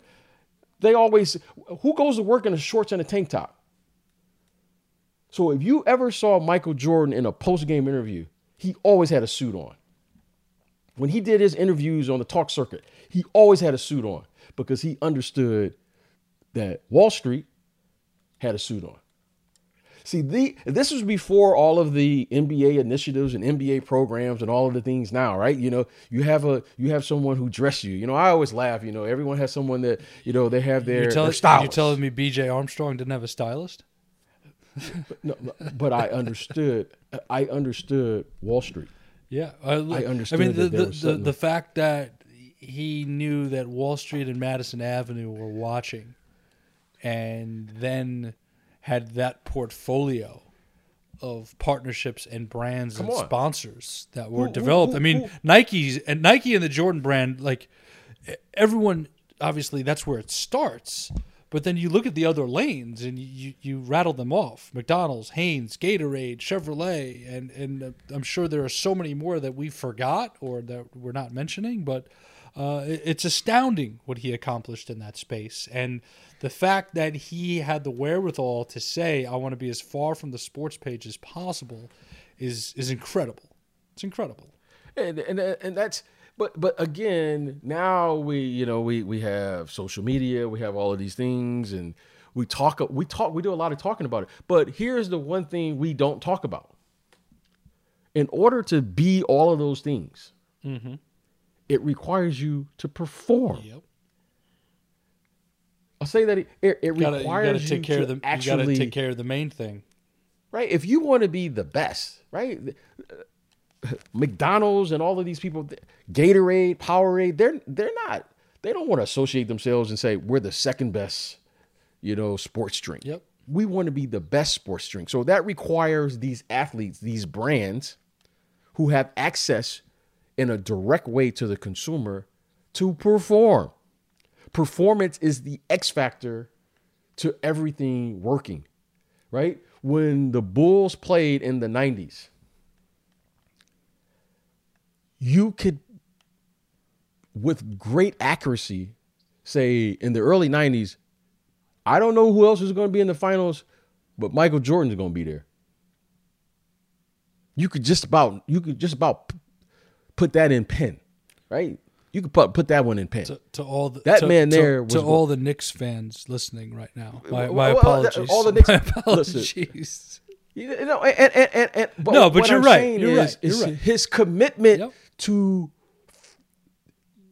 they always, who goes to work in a shorts and a tank top? So if you ever saw Michael Jordan in a post game interview, he always had a suit on. When he did his interviews on the talk circuit, he always had a suit on because he understood that Wall Street had a suit on. See, the, this was before all of the NBA initiatives and NBA programs and all of the things now, right? You know, you have a you have someone who dress you. You know, I always laugh. You know, everyone has someone that you know they have their, you're tell, their stylist. You're telling me B.J. Armstrong didn't have a stylist? but, no, but I understood. I understood Wall Street. Yeah, I, I understood. I mean, the the, the, the fact that he knew that Wall Street and Madison Avenue were watching, and then had that portfolio of partnerships and brands Come and on. sponsors that were developed. I mean, Nike's and Nike and the Jordan brand, like everyone, obviously that's where it starts. But then you look at the other lanes and you, you rattle them off: McDonald's, Hanes, Gatorade, Chevrolet, and and uh, I'm sure there are so many more that we forgot or that we're not mentioning. But uh, it's astounding what he accomplished in that space, and the fact that he had the wherewithal to say, "I want to be as far from the sports page as possible," is is incredible. It's incredible, and and and that's but but again, now we you know we we have social media, we have all of these things, and we talk we talk we do a lot of talking about it. But here's the one thing we don't talk about. In order to be all of those things, mm-hmm. it requires you to perform. Yep. I'll say that it, it, it gotta, requires you, take care of the, actually you gotta take care of the main thing, right? If you want to be the best, right? McDonald's and all of these people, Gatorade, Powerade, they're they're not. They don't want to associate themselves and say we're the second best, you know, sports drink. Yep. We want to be the best sports drink. So that requires these athletes, these brands, who have access in a direct way to the consumer to perform. Performance is the X factor to everything working, right? When the Bulls played in the 90s, you could, with great accuracy, say in the early 90s, I don't know who else is going to be in the finals, but Michael Jordan is going to be there. You could just about you could just about put that in pen, right? You could put put that one in pen. To, to all the, that to, man there to, to all the Knicks fans listening right now. My, my apologies. All the Knicks. my apologies. Listen, you know, and, and, and, and but no, but you're right. You're is, right. You're right. His commitment yep to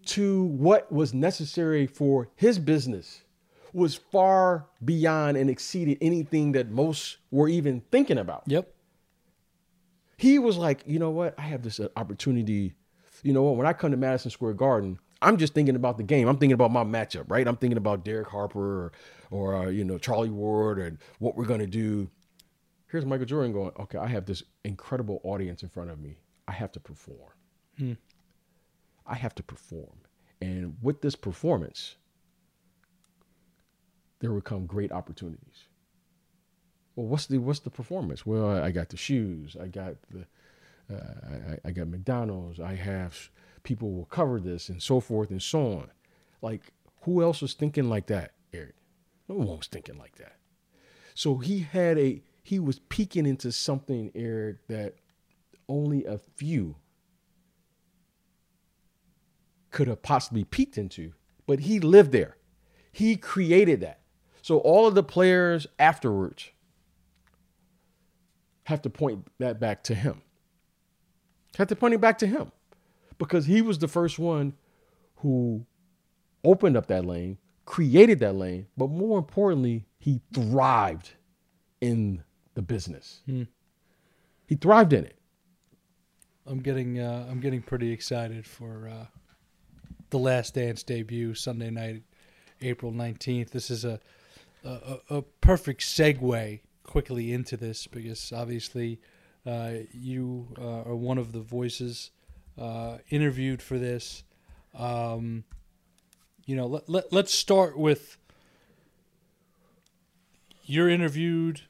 to what was necessary for his business was far beyond and exceeded anything that most were even thinking about. Yep. He was like, you know what? I have this uh, opportunity. You know what? When I come to Madison Square Garden, I'm just thinking about the game. I'm thinking about my matchup, right? I'm thinking about Derek Harper or, or uh, you know, Charlie Ward and what we're going to do. Here's Michael Jordan going, okay, I have this incredible audience in front of me. I have to perform. Hmm. I have to perform. And with this performance, there will come great opportunities. Well, what's the what's the performance? Well, I got the shoes. I got the uh, I, I got McDonald's. I have people will cover this and so forth and so on. Like who else was thinking like that, Eric? No one was thinking like that. So he had a he was peeking into something, Eric, that only a few could have possibly peeked into, but he lived there. He created that. So all of the players afterwards have to point that back to him. Have to point it back to him because he was the first one who opened up that lane, created that lane, but more importantly, he thrived in the business. Hmm. He thrived in it. I'm getting uh, I'm getting pretty excited for uh, the Last Dance debut Sunday night, April 19th. This is a a, a perfect segue quickly into this because obviously uh, you uh, are one of the voices uh, interviewed for this. Um, you know, let, let, let's start with you're interviewed.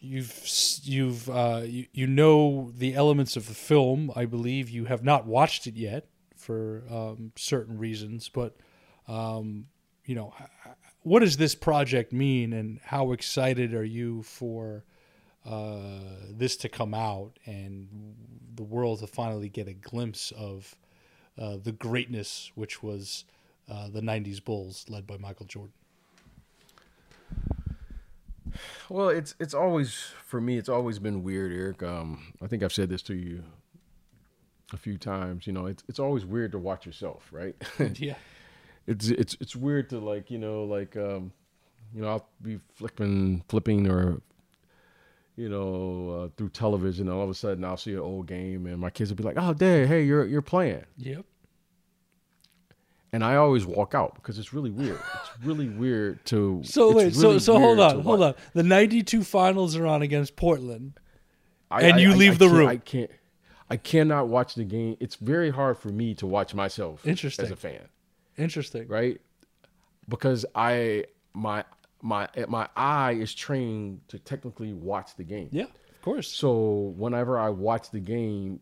You've you've uh, you, you know the elements of the film. I believe you have not watched it yet for um, certain reasons, but um, you know, what does this project mean, and how excited are you for uh, this to come out and the world to finally get a glimpse of uh, the greatness which was uh, the '90s Bulls, led by Michael Jordan? Well, it's it's always for me. It's always been weird, Eric. Um, I think I've said this to you a few times. You know, it's it's always weird to watch yourself, right? yeah. It's it's it's weird to like you know like um, you know I'll be flipping flipping or you know uh, through television. And all of a sudden I'll see an old game and my kids will be like, "Oh, Dad, hey, you're you're playing." Yep. and I always walk out because it's really weird. It's really weird to. So wait, so really so hold on, hold on. The '92 finals are on against Portland. I- And I- you I- leave the room. I can't. I cannot watch the game. It's very hard for me to watch myself. Interesting. As a fan, Interesting. right? Because I my my my eye is trained to technically watch the game. Yeah, of course. So whenever I watch the game,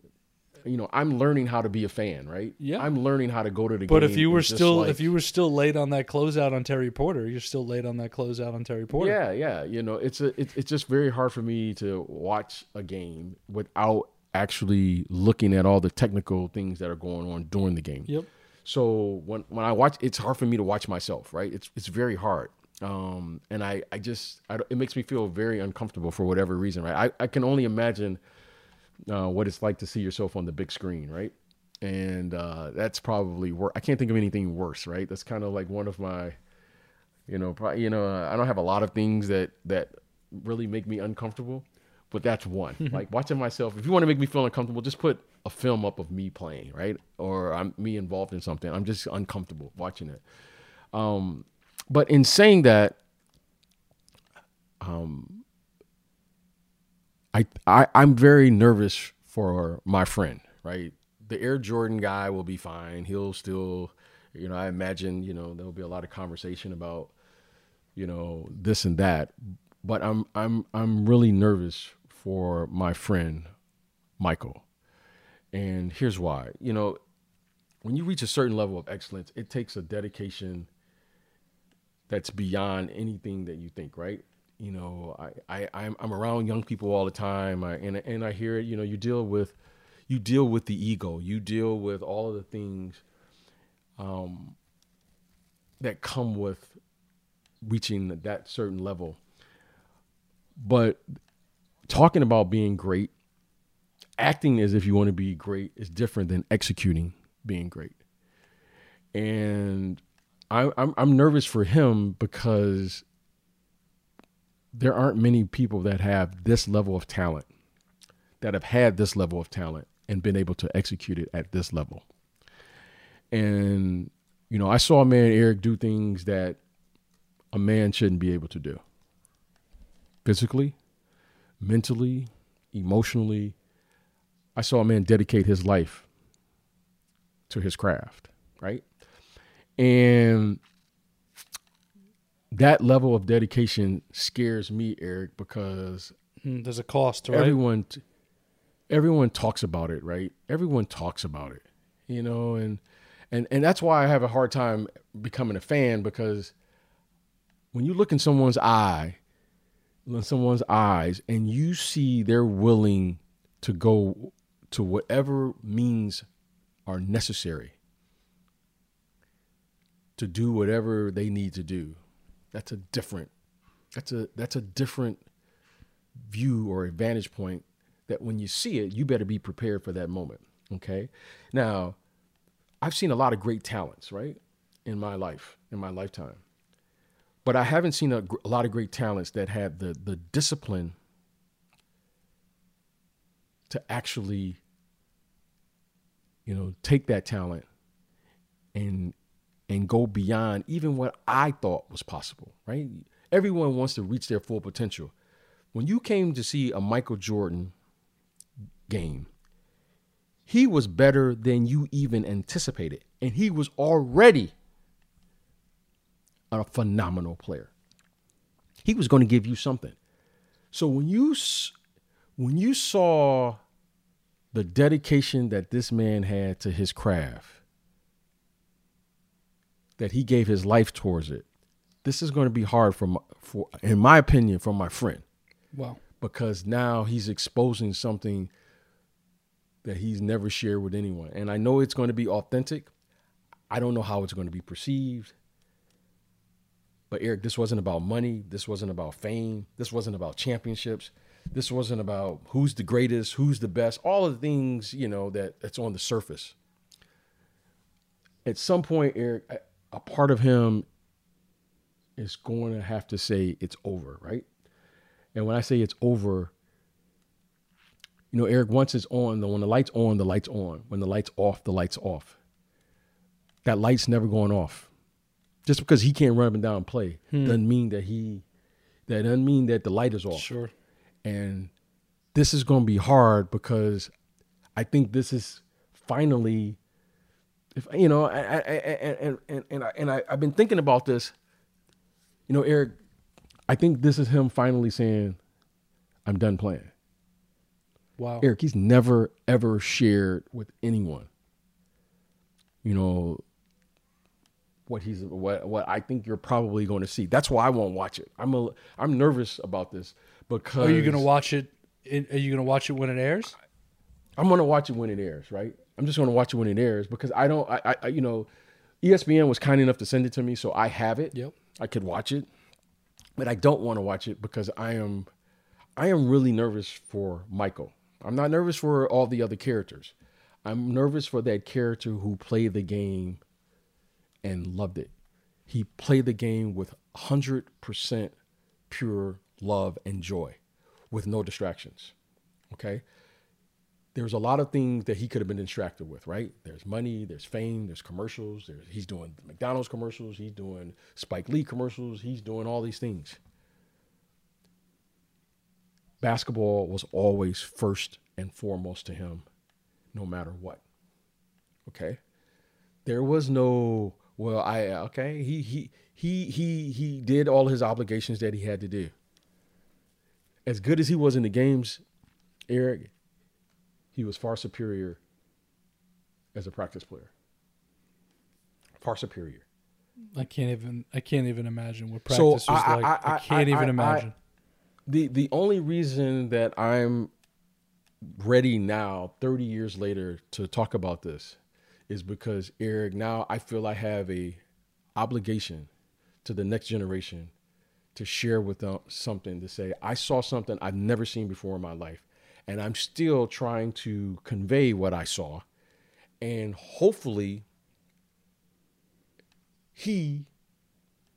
you know, I'm learning how to be a fan, right? Yeah. I'm learning how to go to the But game. But if you were still like- if you were still late on that closeout on Terry Porter, you're still late on that closeout on Terry Porter. Yeah, yeah. You know, it's a it, it's just very hard for me to watch a game without actually looking at all the technical things that are going on during the game. Yep. So when when I watch, it's hard for me to watch myself. Right? It's it's very hard. Um, and I I just I, it makes me feel very uncomfortable for whatever reason. Right? I I can only imagine uh, what it's like to see yourself on the big screen. Right? And uh, that's probably wor- I can't think of anything worse. Right? That's kind of like one of my you know, probably, you know, I don't have a lot of things that that really make me uncomfortable, but that's one. like watching myself. If you want to make me feel uncomfortable, just put a film up of me playing, right? Or I'm me involved in something. I'm just uncomfortable watching it. Um, but in saying that, um, I, I I'm very nervous for my friend, right? The Air Jordan guy will be fine. He'll still, you know, I imagine, you know, there'll be a lot of conversation about, you know, this and that. But I'm I'm I'm really nervous for my friend Michael. And here's why. You know, when you reach a certain level of excellence, it takes a dedication that's beyond anything that you think, right? You know, I, I I'm, I'm around young people all the time, I, and and I hear it. You know, you deal with you deal with the ego, you deal with all of the things um, that come with reaching that certain level. But talking about being great, acting as if you want to be great is different than executing being great. And I, I'm I'm nervous for him because there aren't many people that have this level of talent, that have had this level of talent and been able to execute it at this level. And you know, I saw a man Eric do things that a man shouldn't be able to do. Physically, mentally, emotionally. I saw a man dedicate his life to his craft, right? And that level of dedication scares me, Eric, because Hmm, There's a cost, right? everyone everyone talks about it, right? Everyone talks about it. You know, and and and that's why I have a hard time becoming a fan because when you look in someone's eye, in someone's eyes and you see they're willing to go to whatever means are necessary to do whatever they need to do. That's a different that's a that's a different view or advantage point that when you see it, you better be prepared for that moment. Okay. Now, I've seen a lot of great talents, right, in my life, in my lifetime. But I haven't seen a, a lot of great talents that had the, the discipline to actually, you know, take that talent and and go beyond even what I thought was possible, right? Everyone wants to reach their full potential. When you came to see a Michael Jordan game, he was better than you even anticipated. And he was already a phenomenal player. He was going to give you something. So when you when you saw the dedication that this man had to his craft, that he gave his life towards it, this is going to be hard for, my, for in my opinion, for my friend. Wow. Because now he's exposing something that he's never shared with anyone. And I know it's going to be authentic. I don't know how it's going to be perceived. But Eric, this wasn't about money. This wasn't about fame. This wasn't about championships. This wasn't about who's the greatest, who's the best, all of the things, you know, that that's on the surface. At some point, Eric, a part of him is going to have to say it's over, right? And when I say it's over, you know, Eric, once it's on, the when the light's on, the light's on. When the light's off, the light's off. That light's never going off. Just because he can't run up and down and play hmm. doesn't mean that he that doesn't mean that the light is off. Sure. And this is going to be hard because I think this is finally, if you know, I, I, and and and I, and I, I've been thinking about this. You know, Eric, I think this is him finally saying, "I'm done playing." Wow. Eric, he's never ever shared with anyone. You know, what he's what what I think you're probably going to see. That's why I won't watch it. I'm a I'm nervous about this because Are you going to watch it are you going to watch it when it airs? I'm going to watch it when it airs, right? I'm just going to watch it when it airs because I don't I, I you know ESPN was kind enough to send it to me so I have it. Yep. I could watch it. But I don't want to watch it because I am I am really nervous for Michael. I'm not nervous for all the other characters. I'm nervous for that character who played the game and loved it. He played the game with 100% pure love and joy with no distractions. Okay? There's a lot of things that he could have been distracted with, right? There's money, there's fame, there's commercials. There's, he's doing McDonald's commercials, he's doing Spike Lee commercials, he's doing all these things basketball was always first and foremost to him, no matter what. Okay. There was no, well, I okay, he he he he he did all his obligations that he had to do. As good as he was in the games, Eric, he was far superior as a practice player. Far superior. I can't even I can't even imagine what practice so was I, like. I, I, I can't even imagine the the only reason that I'm ready now, 30 years later, to talk about this is because Eric, now I feel I have a obligation to the next generation to share with them something to say I saw something I've never seen before in my life, and I'm still trying to convey what I saw, and hopefully he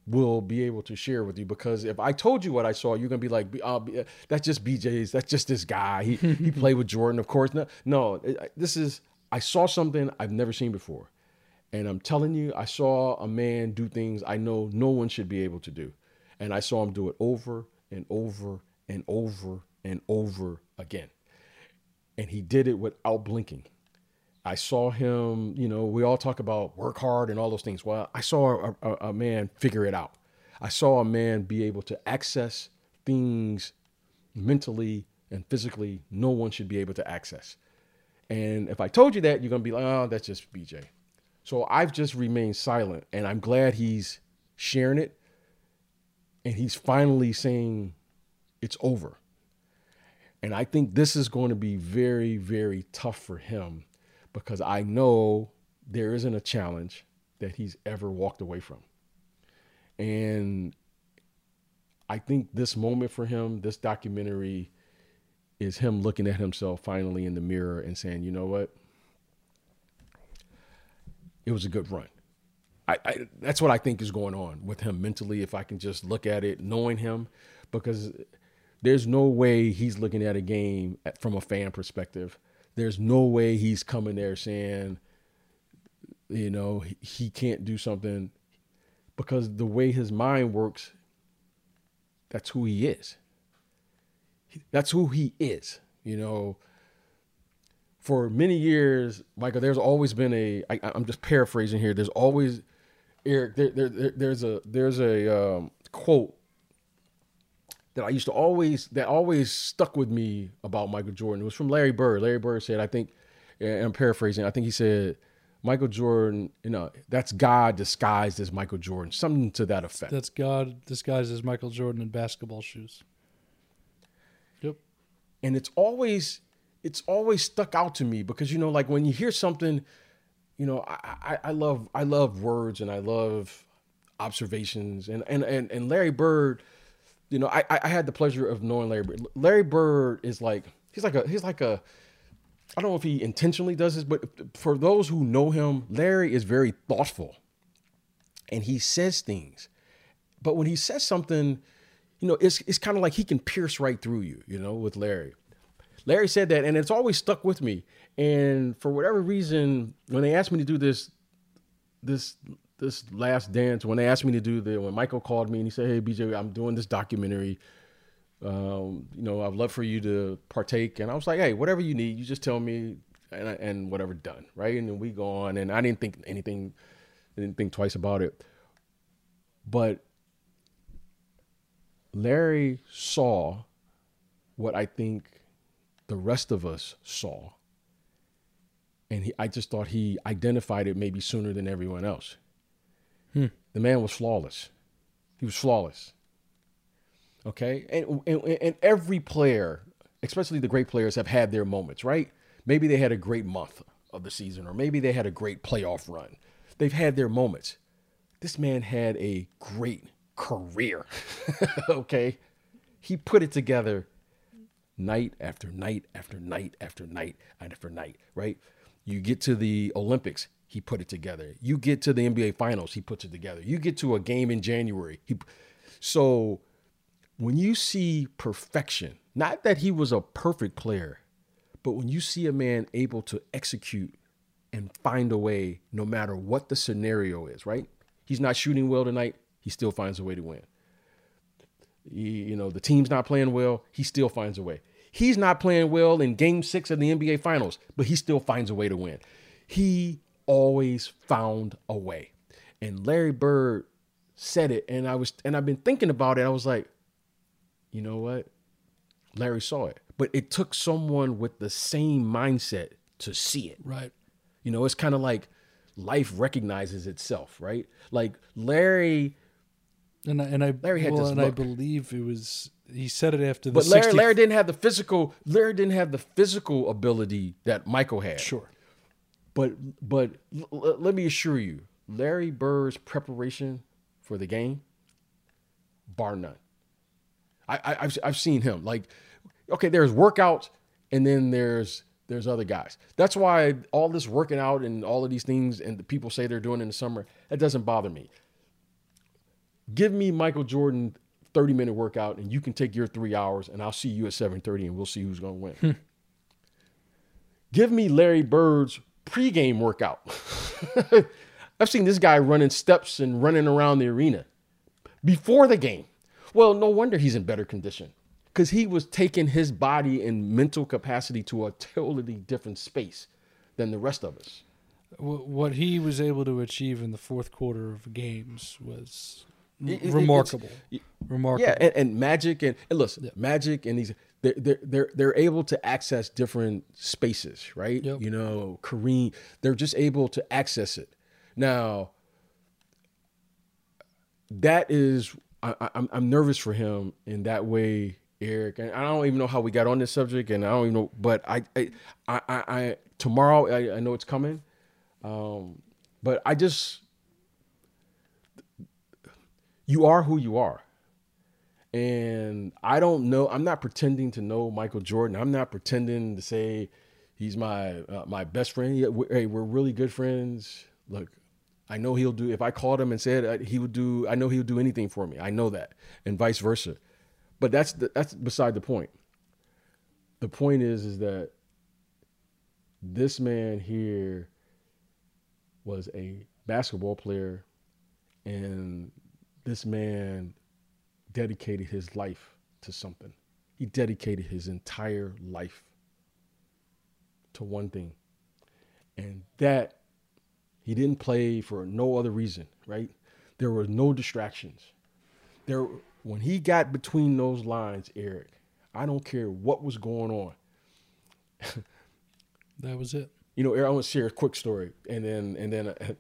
will be able to share with you because if I told you what I saw, you're gonna be like, oh, "That's just BJ's. That's just this guy. He he played with Jordan, of course." No, no. This is I saw something I've never seen before, and I'm telling you, I saw a man do things I know no one should be able to do, and I saw him do it over and over and over and over again, and he did it without blinking. I saw him, you know, we all talk about work hard and all those things. Well, I saw a, a, a, man figure it out. I saw a man be able to access things mentally and physically no one should be able to access. And if I told you that, you're going to be like, oh, that's just BJ. So I've just remained silent and I'm glad he's sharing it. And he's finally saying it's over. And I think this is going to be very, very tough for him because I know there isn't a challenge that he's ever walked away from. And I think this moment for him, this documentary, is him looking at himself finally in the mirror and saying, you know what? It was a good run. I, I, that's what I think is going on with him mentally. If I can just look at it, knowing him, because there's no way he's looking at a game from a fan perspective. There's no way he's coming there saying, you know, he, he can't do something because the way his mind works, that's who he is. That's who he is. You know, for many years, Michael, there's always been a. I, I'm just paraphrasing here. There's always, Eric. There, there, there there's a there's a um, quote that I used to always that always stuck with me about Michael Jordan. It was from Larry Bird. Larry Bird said, I think, and I'm paraphrasing. I think he said, Michael Jordan, you know, that's God disguised as Michael Jordan, something to that effect. That's God disguised as Michael Jordan in basketball shoes. And it's always it's always stuck out to me because you know, like when you hear something, you know, I, I, I love I love words and I love observations and and and, and Larry Bird, you know, I I had the pleasure of knowing Larry Bird. Larry Bird is like he's like a he's like a I don't know if he intentionally does this, but for those who know him, Larry is very thoughtful and he says things. But when he says something, you know, it's it's kind of like he can pierce right through you, you know, with Larry. Larry said that, and it's always stuck with me. And for whatever reason, when they asked me to do this, this this last dance, when they asked me to do the, when Michael called me and he said, "Hey, BJ, I'm doing this documentary um, you know, I'd love for you to partake. And I was like, hey, whatever you need, you just tell me and, and whatever done. Right. And then we go on and I didn't think anything, didn't think twice about it. But Larry saw what I think the rest of us saw. And he, I just thought he identified it maybe sooner than everyone else. Hmm. The man was flawless. He was flawless. Okay. And, and, and every player, especially the great players, have had their moments, right? Maybe they had a great month of the season, or maybe they had a great playoff run. They've had their moments. This man had a great career. okay. He put it together night after night after night after night after night, right? You get to the Olympics, he put it together. You get to the NBA finals, he puts it together. You get to a game in January. He so when you see perfection, not that he was a perfect player, but when you see a man able to execute and find a way no matter what the scenario is, right? He's not shooting well tonight, he still finds a way to win. He, you know, the team's not playing well, he still finds a way. He's not playing well in game six of the NBA finals, but he still finds a way to win. He always found a way. And Larry Bird said it, and I was and I've been thinking about it. I was like, you know what? Larry saw it. But it took someone with the same mindset to see it. Right. You know, it's kind of like life recognizes itself, right? Like Larry and I, and I Larry had well, and I believe it was he said it after the But Larry, 60 Larry didn't have the physical Larry didn't have the physical ability that Michael had. Sure. But but l- l- let me assure you, Larry Bird's preparation for the game, bar none. I, I I've I've seen him like, okay, there's workouts and then there's there's other guys. That's why all this working out and all of these things and the people say they're doing in the summer that doesn't bother me. Give me Michael Jordan 30 minute workout and you can take your three hours and I'll see you at 7:30 and we'll see who's gonna win. Hmm. Give me Larry Bird's pregame workout. I've seen this guy running steps and running around the arena before the game. Well, no wonder he's in better condition because he was taking his body and mental capacity to a totally different space than the rest of us. What he was able to achieve in the fourth quarter of games was It- it- remarkable. y- remarkable. Yeah, and, and Magic and, and listen, Magic and these they're, they're they're they're able to access different spaces, right? Yep. You know, Kareem, they're just able to access it. Now, that is, I, I, I'm I'm nervous for him in that way, Eric. And I don't even know how we got on this subject, and I don't even know. But I I I, I, I tomorrow I, I know it's coming, um, but I just you are who you are. And I don't know. I'm not pretending to know Michael Jordan. I'm not pretending to say he's my uh, my best friend. Yeah, we hey, we're really good friends. Look, I know he'll do. If I called him and said uh, he would do, I know he'll do anything for me. I know that, and vice versa. but that's the, that's beside the point. The point is is that this man here was a basketball player and this man dedicated his life to something. He dedicated his entire life to one thing. And that he didn't play for no other reason, right? There were no distractions. There when he got between those lines, Eric, I don't care what was going on. That was it. You know, Eric, I want to share a quick story, and then and then uh,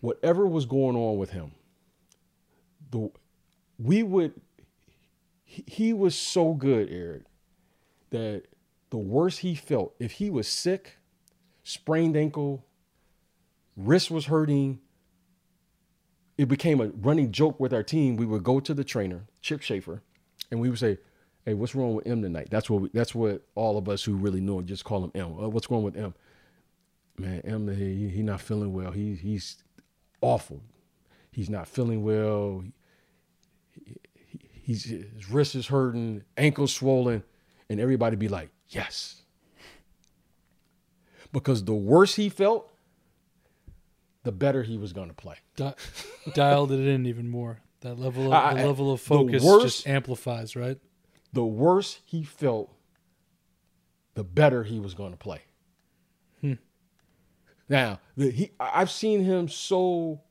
whatever was going on with him, the we would he, was so good, Eric, that the worse he felt, if he was sick, sprained ankle, wrist was hurting, it became a running joke with our team. We would go to the trainer, Chip Schaefer, and we would say, "Hey, what's wrong with M tonight?" That's what we, that's what all of us who really know him just call him M. Uh, what's wrong with M? Man, M, he, he not feeling well. He he's awful. He's not feeling well. He, he's his wrist is hurting, ankles swollen, and everybody be like, "Yes," because the worse he felt, the better he was going to play. Di- dialed it in even more. That level of, I- the level of focus worst- just amplifies, right? the worse he felt, the better he was going to play. Hmm. Now, the, he, I've seen him so.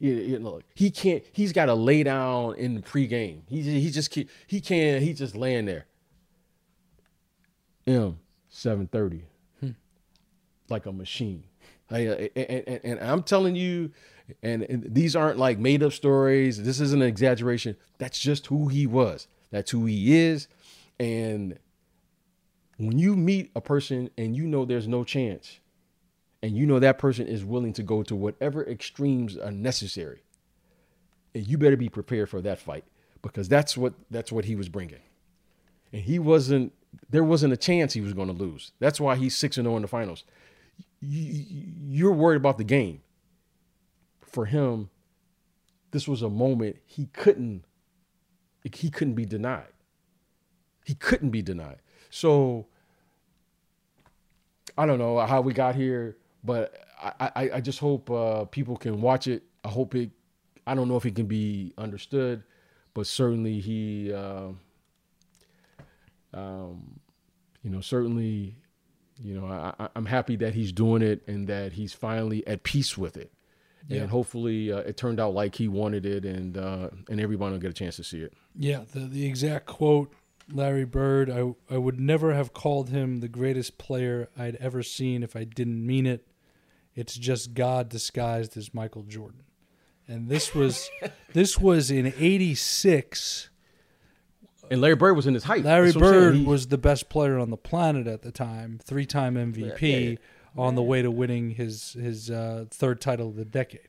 You, you know, he can't. He's got to lay down in the pregame. He he just can't, he can't. He just laying there. M seven thirty, like a machine. Uh, and, and, and I'm telling you, and, and these aren't like made up stories. This isn't an exaggeration. That's just who he was. That's who he is. And when you meet a person and you know there's no chance, and you know that person is willing to go to whatever extremes are necessary, and you better be prepared for that fight because that's what that's what he was bringing. And he wasn't. There wasn't a chance he was going to lose. That's why he's six and zero in the finals. You- You're worried about the game. For him, this was a moment he couldn't. He couldn't be denied. He couldn't be denied. So I don't know how we got here, but I, I, I just hope uh, people can watch it. I hope it. I don't know if it can be understood, but certainly he, uh, um, you know, certainly, you know, I, I- I'm happy that he's doing it and that he's finally at peace with it, Yeah. and hopefully uh, it turned out like he wanted it, and uh, and everyone will get a chance to see it. Yeah, the the exact quote, Larry Bird. I I would never have called him the greatest player I'd ever seen if I didn't mean it. It's just God disguised as Michael Jordan, and this was this was in '86. And Larry Bird was in his height. Larry That's what I'm saying. Bird He- was the best player on the planet at the time, three-time MVP, on the way to winning his his uh, third title of the decade.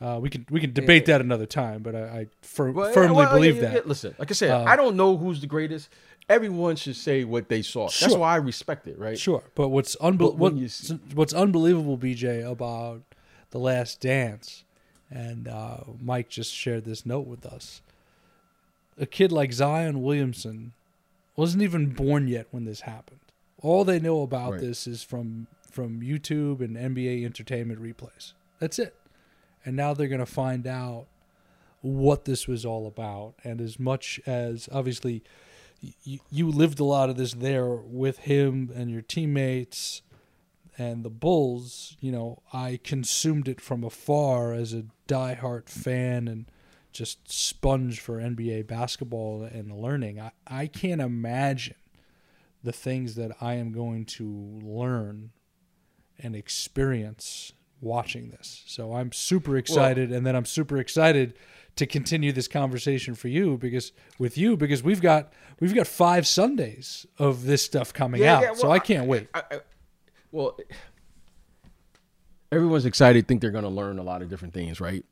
Uh, we can we can debate that another time, but I, I fir- Well, firmly well, believe yeah, that. yeah, Listen, like I said, Uh, I don't know who's the greatest. Everyone should say what they saw. That's why I respect it, right? Sure, but what's unbe- But what's, what's unbelievable, BJ, about the Last Dance, and uh, Mike just shared this note with us. A kid like Zion Williamson wasn't even born yet when this happened. All they know about Right. this is from from YouTube and NBA entertainment replays. That's it. And now they're going to find out what this was all about. And as much as obviously you, you lived a lot of this there with him and your teammates and the Bulls, you know, I consumed it from afar as a diehard fan and just sponge for NBA basketball and learning. I, I can't imagine the things that I am going to learn and experience watching this. So I'm super excited and then I'm super excited to continue this conversation for you because with you because we've got we've got 5 Sundays of this stuff coming Yeah, out. yeah, so I can't wait. I, I, well, everyone's excited, think they're going to learn a lot of different things, right?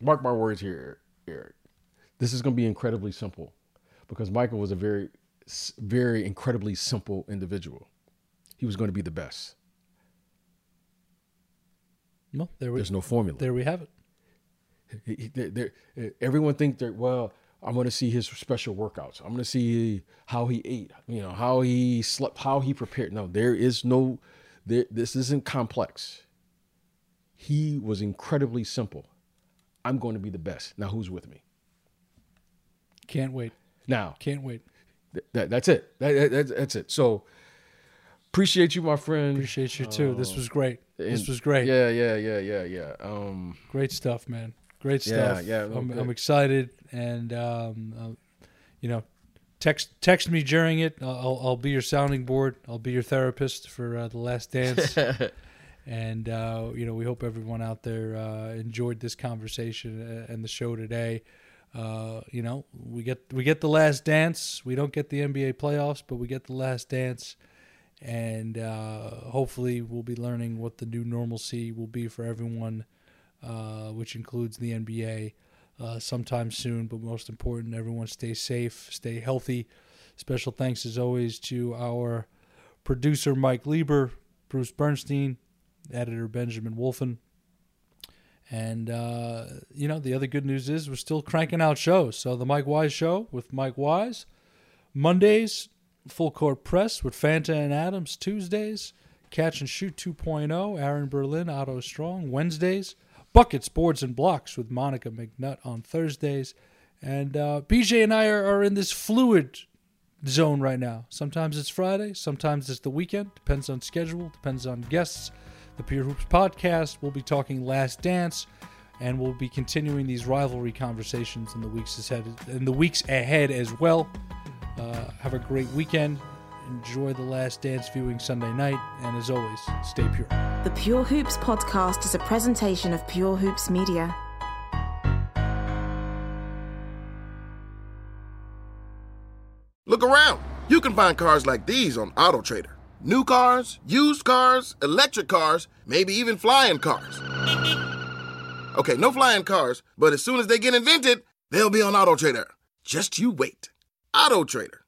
Mark my words here, Eric. This is going to be incredibly simple because Michael was a very, very incredibly simple individual. He was going to be the best. Well, there we There's no formula. there we have it. he, he, everyone think that well, I'm going to see his special workouts. I'm going to see how he ate, you know, how he slept, how he prepared. No, there is no, there, this isn't complex. He was incredibly simple. I'm going to be the best. Now, who's with me? Can't wait. Now, can't wait. Th- that, that's it. That, that, that's it. So, appreciate you, my friend. Appreciate you too. this was great. This was great. Yeah, yeah, yeah, yeah, yeah. Um, great stuff, man. Great stuff. Yeah, yeah. I'm, I'm excited, and um, uh, you know, text text me during it. I'll I'll be your sounding board. I'll be your therapist for uh, the Last Dance. and uh, you know, we hope everyone out there uh, enjoyed this conversation uh, and the show today. Uh, you know, we get we get the Last Dance. We don't get the NBA playoffs, but we get the Last Dance. And hopefully, we'll be learning what the new normalcy will be for everyone uh, which includes the NBA, uh, sometime soon. But most important, everyone stay safe, stay healthy. Special thanks, as always, to our producer, Mike Lieber, Bruce Bernstein, editor, Benjamin Wolfen. And, uh, you know, the other good news is we're still cranking out shows. So the Mike Wise Show with Mike Wise. Mondays, Full Court Press with Fanta and Adams. Tuesdays, Catch and Shoot 2.0, Aaron Berlin, Otto Strong. Wednesdays, Buckets, Boards, and Blocks with Monica McNutt on Thursdays. And uh, BJ and I are, are in this fluid zone right now. Sometimes it's Friday, sometimes it's the weekend. Depends on schedule, depends on guests. The Pure Hoops podcast, we'll be talking Last Dance, and we'll be continuing these rivalry conversations in the weeks ahead. In the weeks ahead as well. Uh, have a great weekend. Enjoy the Last Dance viewing Sunday night, and as always, stay pure. The Pure Hoops podcast is a presentation of Pure Hoops Media. Look around. You can find cars like these on AutoTrader. New cars, used cars, electric cars, maybe even flying cars. Okay, no flying cars, but as soon as they get invented, they'll be on AutoTrader. Just you wait. AutoTrader.